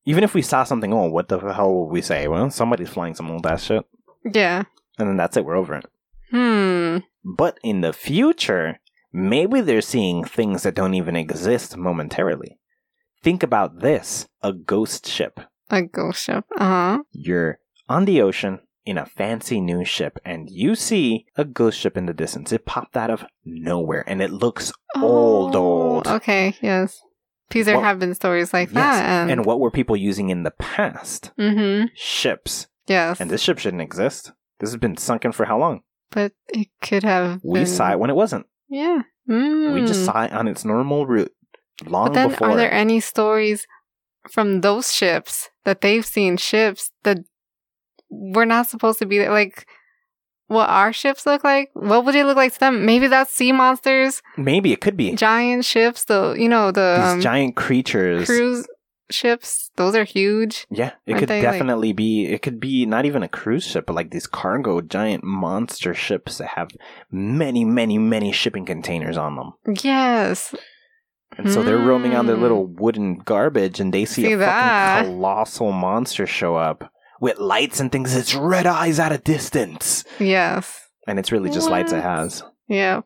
Even if we saw something, oh, what the hell would we say? Well, somebody's flying some old ass shit. yeah. And then that's it, we're over it. Hmm. But in the future, maybe they're seeing things that don't even exist momentarily. Think about this a ghost ship. A ghost ship. Uh huh. You're on the ocean in a fancy new ship, and you see a ghost ship in the distance. It popped out of nowhere, and it looks Old, old. Oh, Okay. Yes. Because there What- have been stories like Yes, that. And, and what were people using in the past? mm-hmm. Ships. Yes. And this ship shouldn't exist. This has been sunken for how long? but it could have. We been- saw it when it wasn't. Yeah. Mm. We just saw it on its normal route long But then, before. are there any stories from those ships that they've seen ships that we're not supposed to be there? Like, what our ships look like, what would it look like to them? Maybe that's sea monsters, Maybe it could be giant ships. The you know the these um, giant creatures. cruise ships. Those are huge. Yeah, it could they, like- definitely be. It could be not even a cruise ship, but like these cargo giant monster ships that have many, many, many shipping containers on them. Yes. And so they're roaming on their Hmm. little wooden garbage, and they see, See a that? fucking colossal monster show up with lights and things. It's red eyes at a distance, Yes. and it's really just lights it has. Yeah.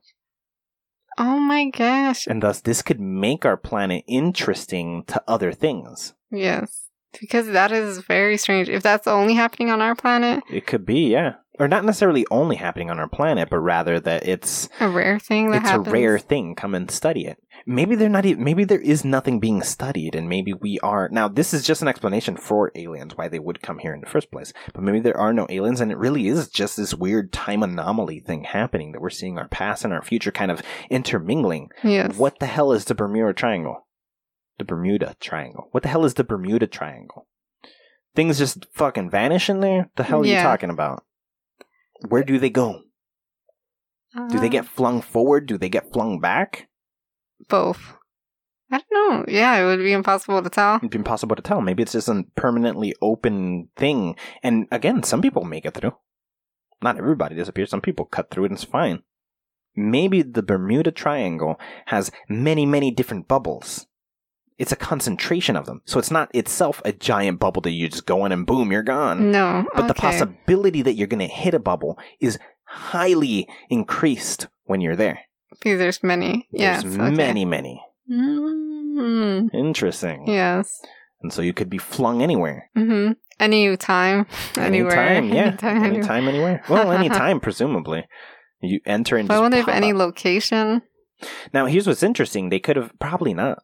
Oh my gosh. And thus, this could make our planet interesting to other things. Yes. Because that is very strange. If that's only happening on our planet, It could be, yeah, or not necessarily only happening on our planet, but rather that it's a rare thing that it's happens. a rare thing. Come and study it. Maybe they're not even. Maybe there is nothing being studied, and maybe we are. Now, this is just an explanation for aliens why they would come here in the first place. But maybe there are no aliens, and it really is just this weird time anomaly thing happening that we're seeing our past and our future kind of intermingling. Yes. What the hell is the Bermuda Triangle? The Bermuda Triangle. What the hell is the Bermuda Triangle? Things just fucking vanish in there. The hell are you talking about? Where do they go? Do they Uh, get flung forward? Do they get flung back? both? I don't know. Yeah, it would be impossible to tell. It's impossible to tell. Maybe it's just a permanently open thing. And again, some people make it through. Not everybody disappears. Some people cut through it and it's fine. Maybe the Bermuda Triangle has many, many different bubbles. It's a concentration of them. So it's not itself a giant bubble that you just go in and boom, you're gone. No. But the possibility that you're going to hit a bubble is highly increased when you're there. Because there's many. Yes. There's okay. many, many. Mm, Interesting. yes. And so you could be flung anywhere. Mm-hmm. Any time, anywhere. Anytime, yeah. (laughs) Anytime, anywhere. Anytime, anywhere. Well, (laughs) anytime, presumably. You enter But I wonder if any up. location. Now, here's what's interesting. They could have probably not.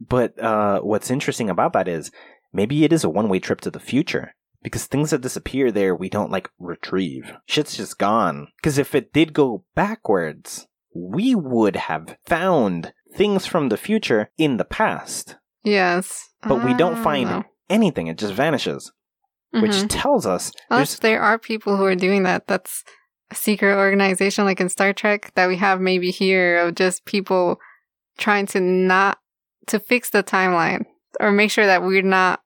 But uh, what's interesting about that is maybe it is a one way trip to the future. Because things that disappear there, we don't like retrieve. Shit's just gone. Because if it did go backwards, we would have found things from the future in the past. Yes. But we don't Ah. find anything. It just vanishes. Which Mhm. tells us Unless there are people who are doing that. That's a secret organization like in Star Trek that we have maybe here of just people trying to not to fix the timeline or make sure that we're not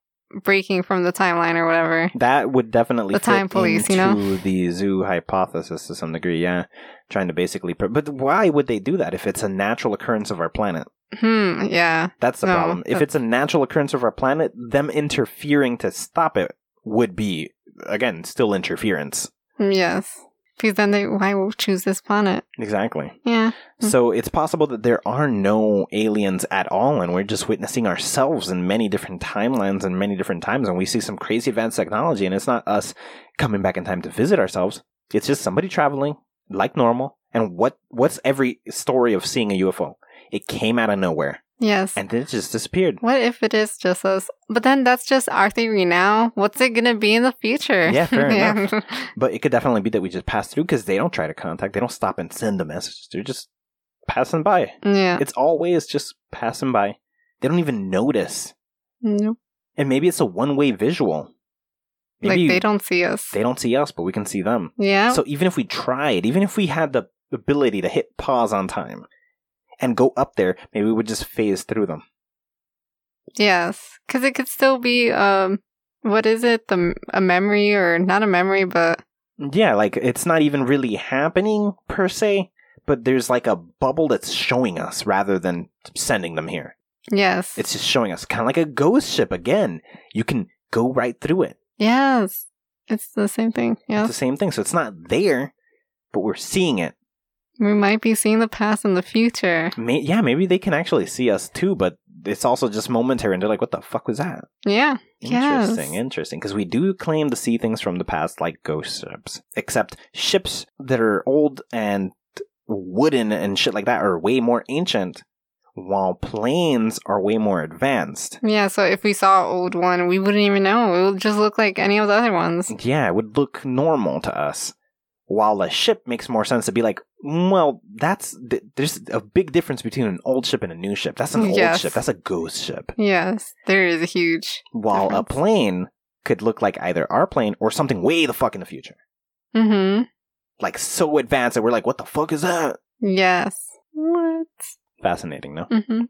breaking from the timeline or whatever. That would definitely The time police, you know? the zoo hypothesis to some degree. Yeah, trying to basically. Pr- but why would they do that if it's a natural occurrence of our planet? Hmm. Yeah. That's the No, problem. If it's a natural occurrence of our planet, them interfering to stop it would be again still interference. Yes. Because then they why will choose this planet? Exactly. Yeah. So it's possible that there are no aliens at all, and we're just witnessing ourselves in many different timelines and many different times, and we see some crazy advanced technology, and it's not us coming back in time to visit ourselves. It's just somebody traveling like normal. And what what's every story of seeing a UFO? It came out of nowhere, Yes. and then it just disappeared. What if it is just us? But then that's just our theory now. What's it gonna be in the future? Yeah, fair (laughs) enough. But it could definitely be that we just passed through because they don't try to contact. They don't stop and send a message. They're just passing by. yeah. It's always just passing by. They don't even notice. Nope. And maybe it's a one way visual. Maybe like they don't see us. they don't see us, but we can see them. yeah. So even if we tried, even if we had the ability to hit pause on time and go up there, maybe we would just phase through them. yes. Because it could still be um, what is it? The a memory or not a memory, but Yeah, like it's not even really happening per se, but there's like a bubble that's showing us rather than sending them here. yes. It's just showing us kind of like a ghost ship again. You can go right through it. yes. It's the same thing. Yeah, it's the same thing. So it's not there, but we're seeing it. We might be seeing the past and the future. May- yeah, maybe they can actually see us too, but it's also just momentary, and they're like, "What the fuck was that?" Yeah. Interesting, Yes. interesting. Because we do claim to see things from the past, like ghost ships. Except ships that are old and wooden and shit like that are way more ancient, while planes are way more advanced. Yeah. So if we saw an old one, we wouldn't even know. It would just look like any of the other ones. Yeah, it would look normal to us. While a ship makes more sense to be like, "Mm, well, that's th- there's a big difference between an old ship and a new ship. That's an old Yes. ship. That's a ghost ship. Yes. There is a huge. While a plane could look like either our plane or something way the fuck in the future. Mm-hmm. like so advanced that we're like, what the fuck is that? Yes. What? Fascinating, no? hmm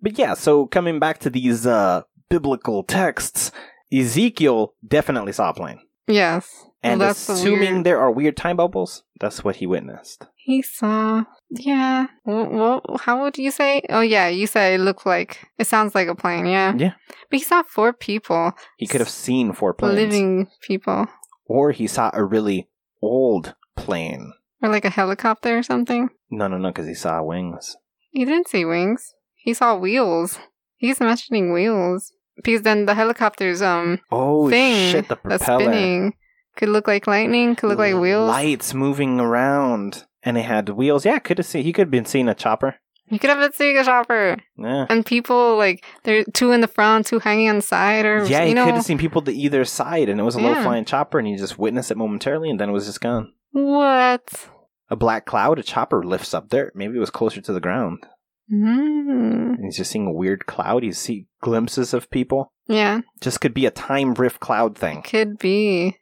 But yeah, so coming back to these uh, biblical texts, Ezekiel definitely saw a plane. Yes. And Well, assuming weird- there are weird time bubbles, that's what he witnessed. He saw. Yeah. What, what? How would you say? Oh, yeah. You said it looked like. It sounds like a plane. Yeah. Yeah. But he saw four people, He could have seen four planes. living people, Or he saw a really old plane. or like a helicopter or something. No, no, no, because he saw wings. He didn't see wings. He saw wheels. He's mentioning wheels because then the helicopter's um Oh, thing shit, the that's propeller. spinning could look like lightning. Could look like wheels. Lights moving around. And it had wheels. Yeah, could have seen. He could have been seeing a chopper. You could have been seeing a chopper Yeah. and people like there two in the front, two hanging on the side, or Yeah, he you could have seen people to either side, and it was a low Yeah. flying chopper, and he just witnessed it momentarily, and then it was just gone. what. A black cloud, a chopper lifts up there. Maybe it was closer to the ground. Mm. And he's just seeing a weird cloud. He see glimpses of people. Yeah, Just could be a time rift cloud thing. could be.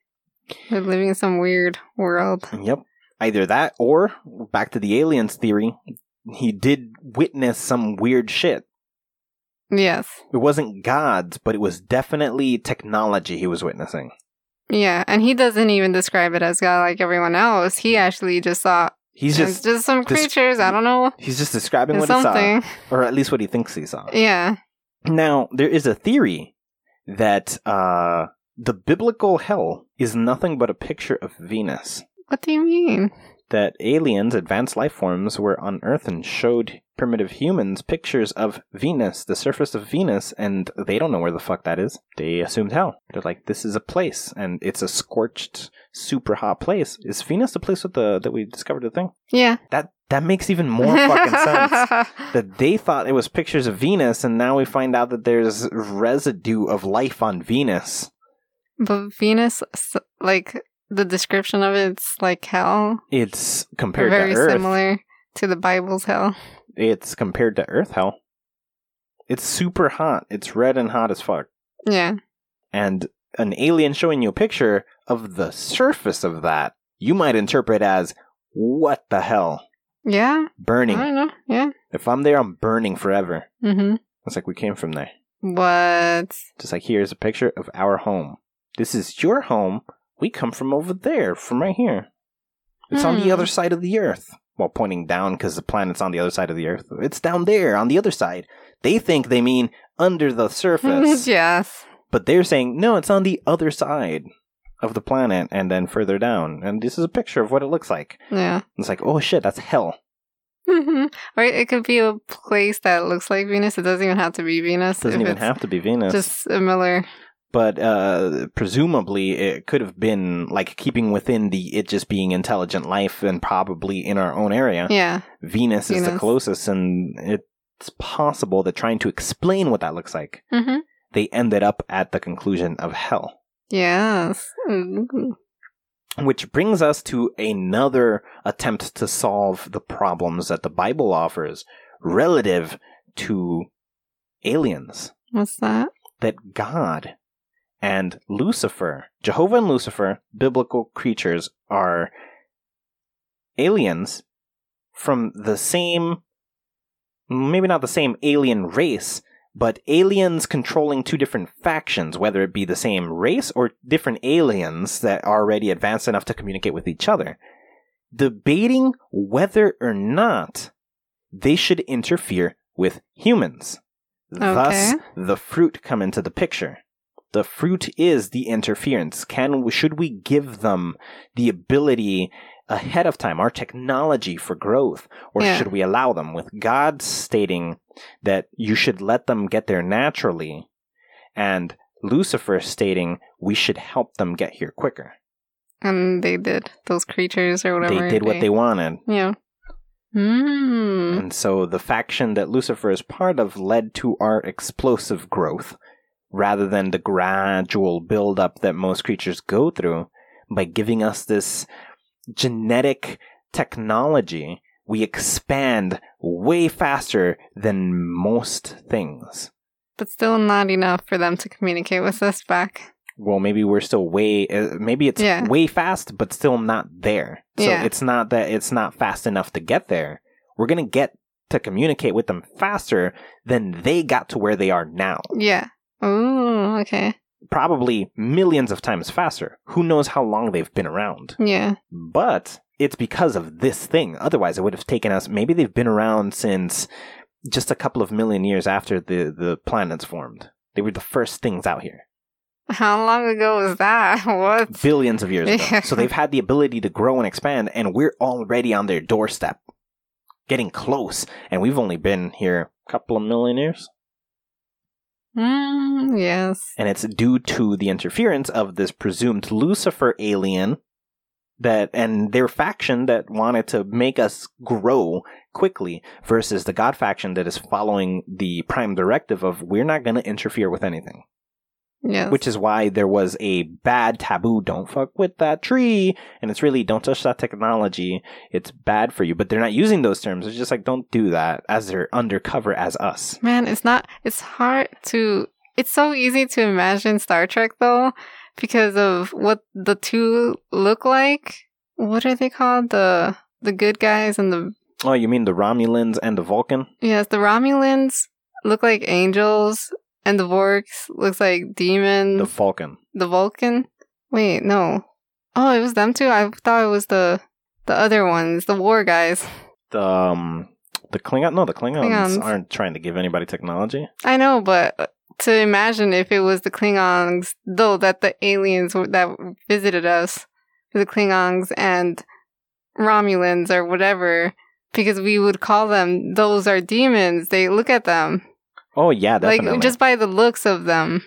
We're living in some weird world. Yep. Either that or back to the aliens theory, he did witness some weird shit. Yes. It wasn't gods, but it was definitely technology he was witnessing. Yeah, and he doesn't even describe it as God like everyone else. He actually just saw He's just just some creatures. I don't know. he's just describing what he something. saw, or at least what he thinks he saw. Yeah. Now, there is a theory that uh, the biblical hell is nothing but a picture of Venus. What do you mean? That aliens, advanced life forms, were on Earth and showed primitive humans pictures of Venus, the surface of Venus, and they don't know where the fuck that is. They assumed hell. They're like, this is a place, and it's a scorched, super hot place. Is Venus the place with the that we discovered the thing? Yeah. That that makes even more fucking (laughs) sense that they thought it was pictures of Venus, and now we find out that there's residue of life on Venus. But Venus, like the description of it, it's like hell. It's compared very to Earth. similar to the Bible's hell. It's compared to Earth hell. It's super hot. It's red and hot as fuck. Yeah. And an alien showing you a picture of the surface of that, you might interpret as what the hell? Yeah. Burning. I don't know. Yeah. If I'm there, I'm burning forever. Mm-hmm. It's like we came from there. What? Just like here's a picture of our home. This is your home. We come from over there, from right here. It's on the Hmm. other side of the earth. Well, pointing down because the planet's on the other side of the earth. It's down there on the other side. They think they mean under the surface, (laughs) yes. but they're saying no, it's on the other side of the planet and then further down. And this is a picture of what it looks like. Yeah. It's like, oh shit, that's hell. Mm-hmm. Or it could be a place that looks like Venus. It doesn't even have to be Venus. It doesn't even have to be Venus. Just similar. But uh, presumably it could have been like keeping within the it just being intelligent life and probably in our own area. Yeah. Venus, is the closest, and it's possible that trying to explain what that looks like, Mm-hmm. they ended up at the conclusion of hell. Yes. Mhm. Which brings us to another attempt to solve the problems that the Bible offers relative to aliens. What's that? that God and Lucifer, Jehovah and Lucifer, biblical creatures, are aliens from the same, maybe not the same alien race, but aliens controlling two different factions, whether it be the same race or different aliens that are already advanced enough to communicate with each other, debating whether or not they should interfere with humans. Okay. Thus, the fruit come into the picture. The fruit is the interference. Can should we give them the ability ahead of time, our technology for growth, or Yeah. should we allow them? With God stating that you should let them get there naturally, and Lucifer stating we should help them get here quicker. And they did. Those creatures or whatever. they did what they wanted. Yeah. Mm. And so the faction that Lucifer is part of led to our explosive growth rather than the gradual buildup that most creatures go through by giving us this genetic technology. We expand way faster than most things. But still not enough for them to communicate with us back. well, maybe we're still way, uh, maybe it's Yeah. way fast, but still not there. So Yeah. it's not that it's not fast enough to get there. We're going to get to communicate with them faster than they got to where they are now. Yeah. Oh, okay. Probably millions of times faster. Who knows how long they've been around? Yeah. But it's because of this thing. Otherwise, it would have taken us, maybe they've been around since just a couple of million years after the, the planets formed. They were the first things out here. How long ago was that? (laughs) What? billions of years ago. So they've had the ability to grow and expand, and we're already on their doorstep, getting close. And we've only been here a couple of million years. Mm, yes. And it's due to the interference of this presumed Lucifer alien that and their faction that wanted to make us grow quickly versus the God faction that is following the prime directive of we're not going to interfere with anything. Yes. which is why there was a bad taboo don't fuck with that tree and it's really don't touch that technology it's bad for you but they're not using those terms it's just like don't do that as they're undercover as us Man, it's not. It's hard to. It's so easy to imagine Star Trek though, because of what the two look like. What are they called? The the good guys and the oh you mean the romulans and the vulcan yes, the Romulans look like angels, and the Vorks looks like demons. the Vulcan. The, vulcan. Wait, no. Oh, it was them too. I thought it was the the other ones, the war guys. the um the klingon no the klingons, Klingons. aren't trying to give anybody technology I know, but to imagine if it was the Klingons, though, that the aliens that visited us, the Klingons and Romulans or whatever, because we would call them, those are demons. They look at them. Oh yeah definitely Like, just by the looks of them.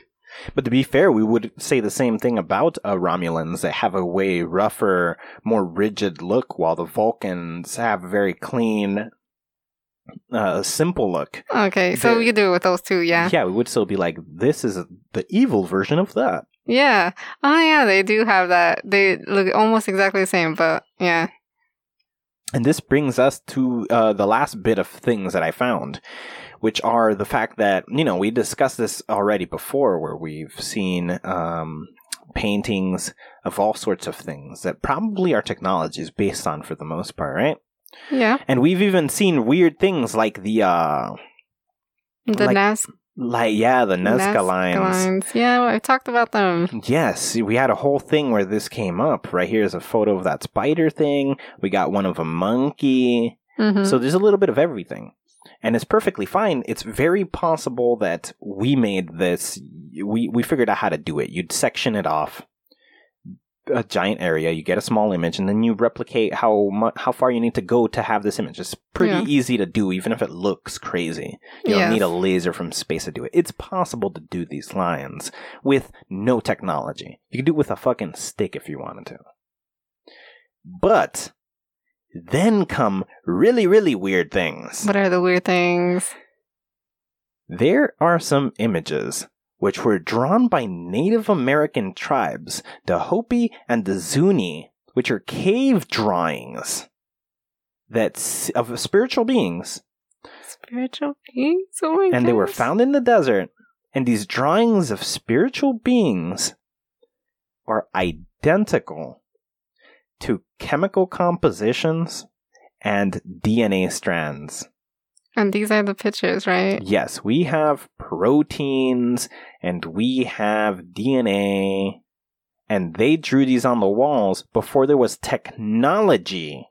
But to be fair, we would say the same thing about uh, Romulans. They have a way rougher, more rigid look, while the Vulcans have a very clean, uh, simple look. Okay, so we could do it with those two, yeah. yeah, we would still be like, this is the evil version of that. Yeah. Oh, yeah, they do have that. They look almost exactly the same, but yeah. And this brings us to uh, the last bit of things that I found, which are the fact that, you know, we discussed this already before, where we've seen um, paintings of all sorts of things that probably our technology is based on for the most part, right? Yeah. And we've even seen weird things like the, uh, The Like Nas- like, yeah, the Nazca lines. lines. Yeah, I talked about them. Yes, we had a whole thing where this came up. Right here's a photo of that spider thing. We got one of a monkey. hmm So there's a little bit of everything. And it's perfectly fine. It's very possible that we made this. We, we figured out how to do it. You'd section it off a giant area. You get a small image, and then you replicate how mu- how far you need to go to have this image. It's pretty Yeah. easy to do, even if it looks crazy. You don't need a laser from space to do it. It's possible to do these lines with no technology. You could do it with a fucking stick if you wanted to. But then come really, really weird things. What are the weird things? There are some images which were drawn by Native American tribes, the Hopi and the Zuni, which are cave drawings that of spiritual beings, Spiritual beings? Oh my and they were found in the desert. And these drawings of spiritual beings are identical to chemical compositions and DNA strands. And these are the pictures, right? Yes, we have proteins and we have DNA, and they drew these on the walls before there was technology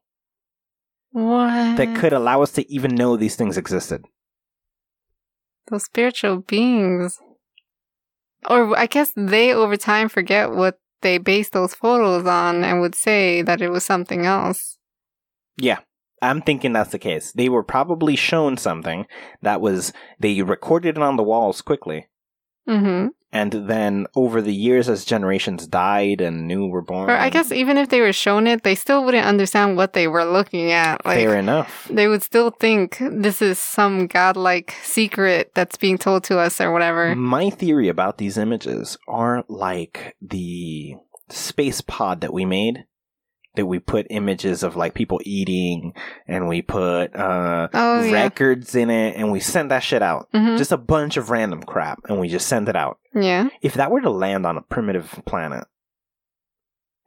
What? that could allow us to even know these things existed. Those spiritual beings. Or I guess they over time forget what they based those photos on and would say that it was something else. Yeah, I'm thinking that's the case. They were probably shown something that was, they recorded it on the walls quickly. Mm-hmm. And then over the years, as generations died and new were born, Or I guess even if they were shown it, they still wouldn't understand what they were looking at. Like fair enough. they would still think this is some godlike secret that's being told to us or whatever. My theory about these images are like the space pod that we made that we put images of like people eating and we put uh, Oh yeah. records in it and we send that shit out. hmm Just a bunch of random crap and we just send it out. Yeah. If that were to land on a primitive planet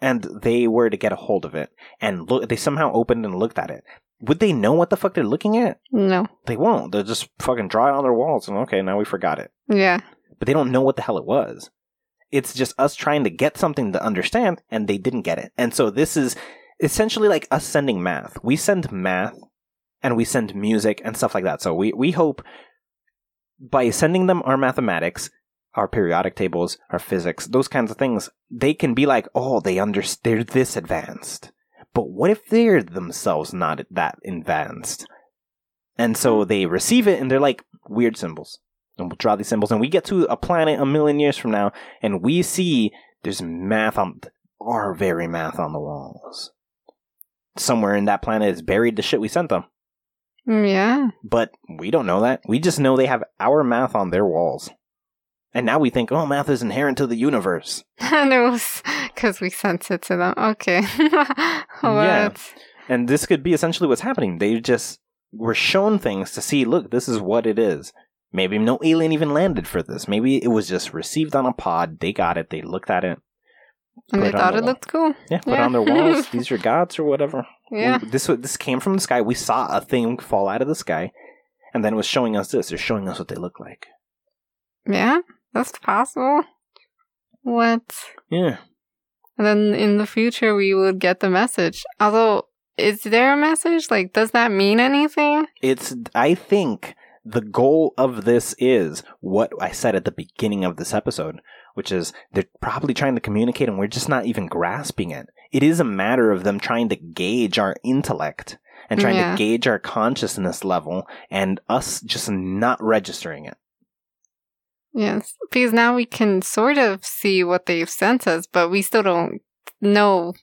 and they were to get a hold of it and look, they somehow opened and looked at it, would they know what the fuck they're looking at? No. They won't. They'll just fucking draw it on their walls and okay, now we forgot it. Yeah. But they don't know what the hell it was. It's just us trying to get something to understand and they didn't get it. And so this is essentially like us sending math. We send math and we send music and stuff like that. So we, we hope by sending them our mathematics, our periodic tables, our physics, those kinds of things, they can be like, oh, they understand, they're this advanced. But what if they're themselves not that advanced? And so hmm. they receive it and they're like weird symbols. And we'll draw these symbols and we get to a planet a million years from now and we see there's math on, our very math on the walls. Somewhere in that planet is buried the shit we sent them. Mm, Yeah. But we don't know that. We just know they have our math on their walls. And now we think, oh, math is inherent to the universe. (laughs) and it was because we sent it to them. Okay. (laughs) what? And this could be essentially what's happening. They just were shown things to see, look, this is what it is. Maybe no alien even landed for this. Maybe it was just received on a pod. They got it. They looked at it. And they it thought it wall. looked cool. Yeah, put Yeah. on their walls. (laughs) These are gods or whatever. Yeah. We- This this came from the sky. We saw a thing fall out of the sky, and then it was showing us this. They're showing us what they look like. Yeah. That's possible. What? Yeah. And then in the future, we would get the message. Although, is there a message? Like, does that mean anything? It's. I think the goal of this is what I said at the beginning of this episode, which is they're probably trying to communicate, and we're just not even grasping it. It is a matter of them trying to gauge our intellect and trying Yeah. to gauge our consciousness level, and us just not registering it. Yes. Because now we can sort of see what they've sent us, but we still don't know,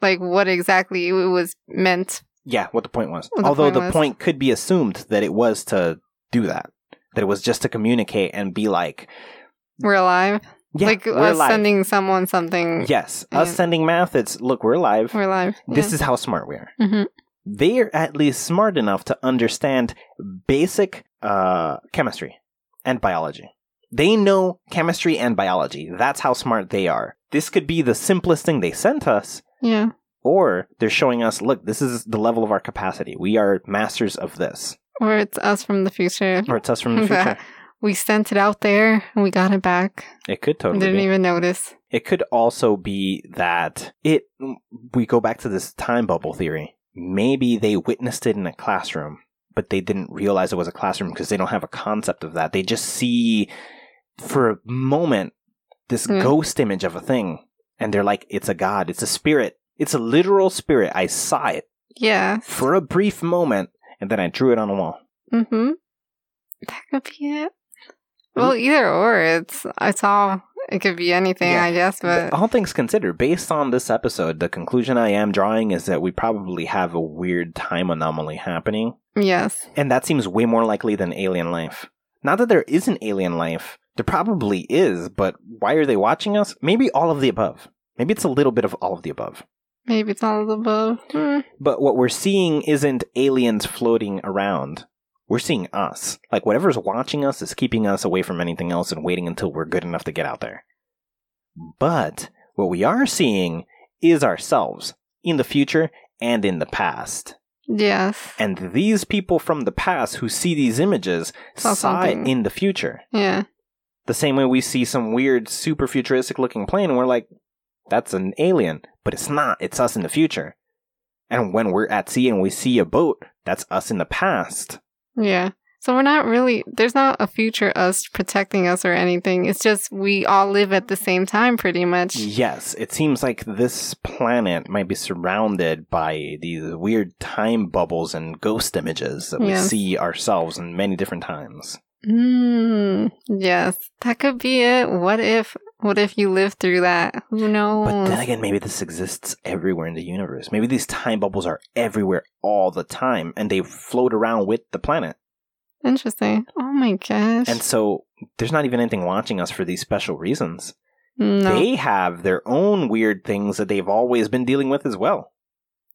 like, what exactly it was meant. Yeah, what the point was. What the Although point the point could be assumed that it was to do that. That it was just to communicate and be like, We're alive. yeah, like, we're us alive. sending someone something. yes, us sending math, it's, look, we're alive. We're alive. This is how smart we are. hmm They're at least smart enough to understand basic uh, chemistry and biology. They know chemistry and biology. That's how smart they are. This could be the simplest thing they sent us, Yeah. or they're showing us, look, this is the level of our capacity. We are masters of this. Or it's us from the future. Or it's us from the (laughs) future. we sent it out there and we got it back. It could totally Didn't be. even notice. It could also be that it. We go back to this time bubble theory. Maybe they witnessed it in a classroom, but they didn't realize it was a classroom because they don't have a concept of that. They just see, for a moment, this Hmm. ghost image of a thing, and they're like, "It's a god. It's a spirit. It's a literal spirit. I saw it Yeah. for a brief moment, and then I drew it on a wall." Mm-hmm. That could be it. Well, either or. It's it's all. It could be anything, Yeah. I guess. But all things considered, based on this episode, the conclusion I am drawing is that we probably have a weird time anomaly happening. yes, And that seems way more likely than alien life. Not that there isn't alien life. There probably is, but why are they watching us? Maybe all of the above. Maybe it's a little bit of all of the above. Maybe it's all of the above. Hmm. But what we're seeing isn't aliens floating around. We're seeing us. Like whatever's watching us is keeping us away from anything else and waiting until we're good enough to get out there. But what we are seeing is ourselves in the future and in the past. Yes. And these people from the past who see these images Saw something. in the future. Yeah. The same way we see some weird, super futuristic looking plane and we're like, that's an alien. But it's not. It's us in the future. And when we're at sea and we see a boat, that's us in the past. Yeah. So we're not really. There's not a future us protecting us or anything. It's just we all live at the same time, pretty much. Yes, it seems like this planet might be surrounded by these weird time bubbles and ghost images that we Yes. see ourselves in many different times. Mm, yes, that could be it. What if? What if you live through that? Who knows? But then again, maybe this exists everywhere in the universe. Maybe these time bubbles are everywhere all the time and they float around with the planet. Interesting. Oh my gosh. And so there's not even anything watching us for these special reasons. no. They have their own weird things that they've always been dealing with as well.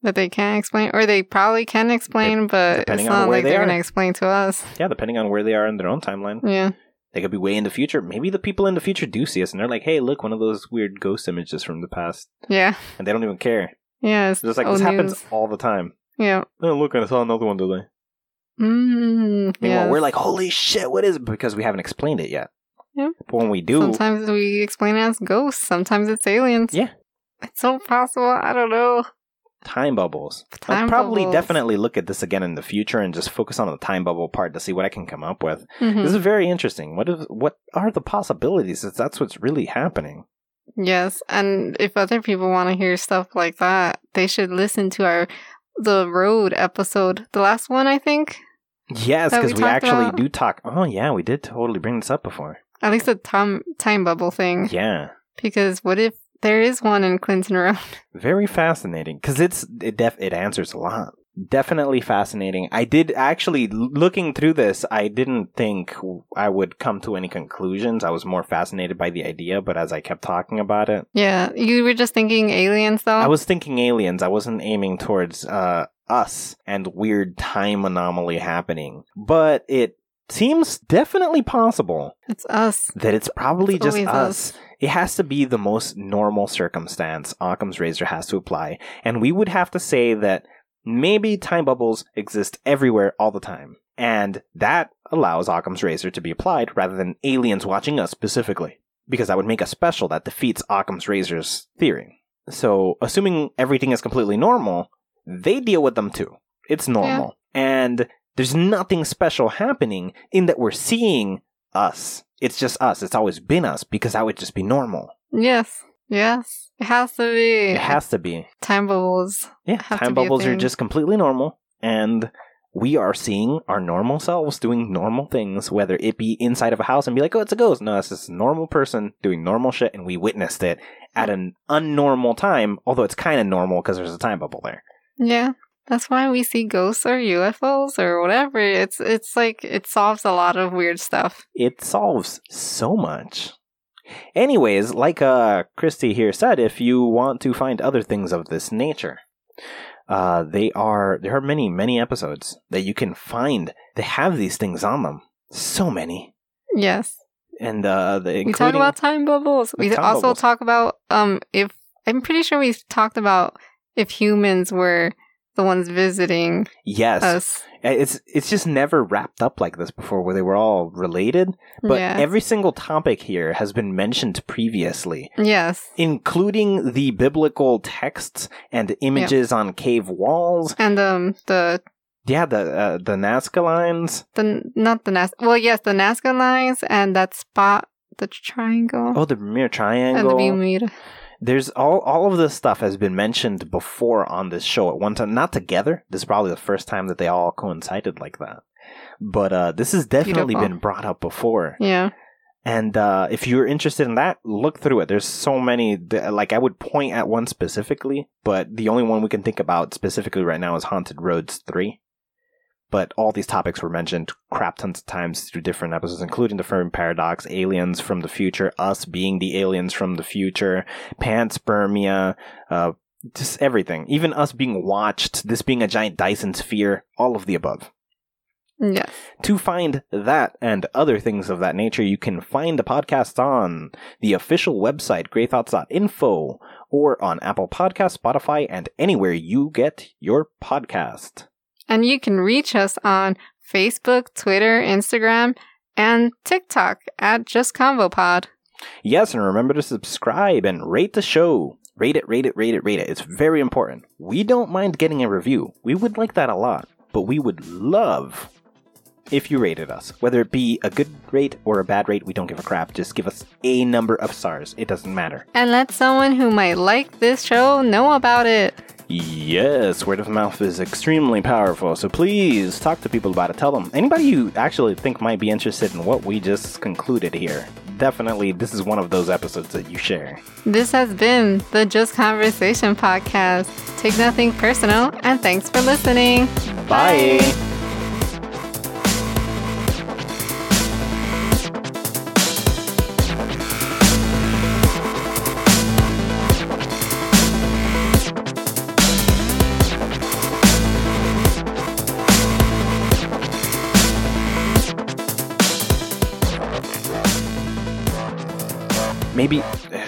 that they can't explain, or they probably can explain, but it's not like they they're are. gonna explain to us. Yeah, depending on where they are in their own timeline. Yeah, They could be way in the future. Maybe the people in the future do see us and they're like, hey, look, one of those weird ghost images from the past. yeah, And they don't even care. yeah. It's It's just like, old this happens all the time. Yeah. Oh, look, I saw another one today. Mm, Meanwhile, yes. we're like, holy shit, what is it? Because we haven't explained it yet. Yeah. But when we do, Sometimes we explain it as ghosts. Sometimes it's aliens. Yeah. It's so possible. I don't know. Time bubbles. Time I'll probably bubbles. definitely look at this again in the future and just focus on the time bubble part to see what I can come up with. Mhm. This is very interesting. What is what are the possibilities if that's what's really happening? Yes, and if other people want to hear stuff like that, they should listen to our the road episode, the last one, I think. Yes, That we because we, actually about? do talk. Oh yeah, we did totally bring this up before. At least the time time bubble thing. Yeah, Because what if there is one in Clinton Road? (laughs) very fascinating because it's it def it answers a lot. Definitely fascinating. I did actually looking through this. I didn't think I would come to any conclusions. I was more fascinated by the idea, but as I kept talking about it, yeah, you were just thinking aliens, though. I was thinking aliens. I wasn't aiming towards uh, us and weird time anomaly happening. But it seems definitely possible It's us. that it's probably It's just always us. It has to be the most normal circumstance Occam's razor has to apply. And we would have to say that maybe time bubbles exist everywhere all the time. And that allows Occam's razor to be applied rather than aliens watching us specifically. Because that would make us special. That defeats Occam's razor's theory. So, assuming everything is completely normal, they deal with them too. It's normal. And there's nothing special happening in that we're seeing us. It's just us. It's always been us because that would just be normal. Yes. Yes. It has to be. It has to be. time bubbles. Yeah, time bubbles are just completely normal, and we are seeing our normal selves doing normal things, whether it be inside of a house and be like, "Oh, it's a ghost." No, it's just a normal person doing normal shit, and we witnessed it at an unnormal time. Although it's kind of normal because there's a time bubble there. Yeah. That's why we see ghosts or UFOs or whatever. It's it's like it solves a lot of weird stuff. It solves so much. Anyways, like uh, Christy here said, if you want to find other things of this nature, uh, they are there are many many episodes that you can find. They have these things on them. So many. Yes. and uh, the We talk about time bubbles. We time also bubbles. talk about um if I'm pretty sure we talked about if humans were the ones visiting yes, us. it's it's just never wrapped up like this before, where they were all related. But yeah. every single topic here has been mentioned previously, yes. including the biblical texts and images on cave walls. And um the Yeah, the uh, the Nazca lines. the not the Nas well yes the Nazca lines and that spot the triangle Oh, the Bermuda and the Triangle. Bermuda. There's all all of this stuff has been mentioned before on this show at one time, not together. This is probably the first time that they all coincided like that. But uh, this has definitely Beautiful. been brought up before. Yeah. And uh, if you're interested in that, look through it. There's so many. Like I would point at one specifically, but the only one we can think about specifically right now is Haunted Roads Three. But all these topics were mentioned crap tons of times through different episodes, including the Fermi paradox, aliens from the future, us being the aliens from the future, panspermia, uh, just everything. Even us being watched, this being a giant Dyson sphere, all of the above. Yes. To find that and other things of that nature, you can find the podcast on the official website, greythoughts.info, or on Apple Podcasts, Spotify, and anywhere you get your podcast. And you can reach us on Facebook, Twitter, Instagram, and TikTok at Just Convo Pod. Yes, and remember to subscribe and rate the show. Rate it, rate it, rate it, rate it. It's very important. We don't mind getting a review. We would like that a lot, but we would love if you rated us. Whether it be a good rate or a bad rate, we don't give a crap. Just give us a number of stars. It doesn't matter. And let someone who might like this show know about it. Yes, word of mouth is extremely powerful, so please talk to people about it. Tell them. Anybody you actually think might be interested in what we just concluded here, definitely this is one of those episodes that you share. This has been the Just Conversation podcast. Take nothing personal, and thanks for listening. Bye. Maybe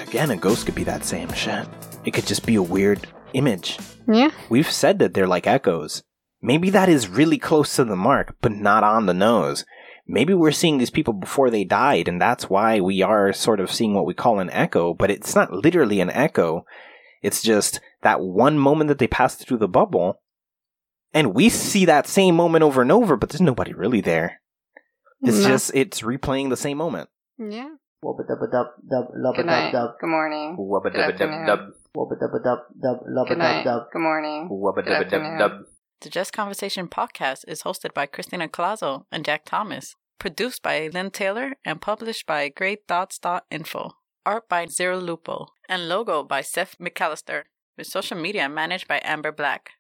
again a ghost could be that same shit. It could just be a weird image. Yeah. We've said that they're like echoes. Maybe that is really close to the mark, but not on the nose. Maybe we're seeing these people before they died, and that's why we are sort of seeing what we call an echo, but it's not literally an echo. It's just that one moment that they passed through the bubble, and we see that same moment over and over, but there's nobody really there. It's No. just, it's replaying the same moment. Yeah. Wubba dubba dub dub lubba Good night. dub dub. Good morning. Wubba Good afternoon. Wubba dubba dub dub lubba Good dub night. dub. Good morning. Wubba Good afternoon. The Just Conversation podcast is hosted by Christina Colazo and Jack Thomas, produced by Lynn Taylor, and published by GreyThoughts.info. Art by Zero Lupo, and logo by Seth McAllister, with social media managed by Amber Black.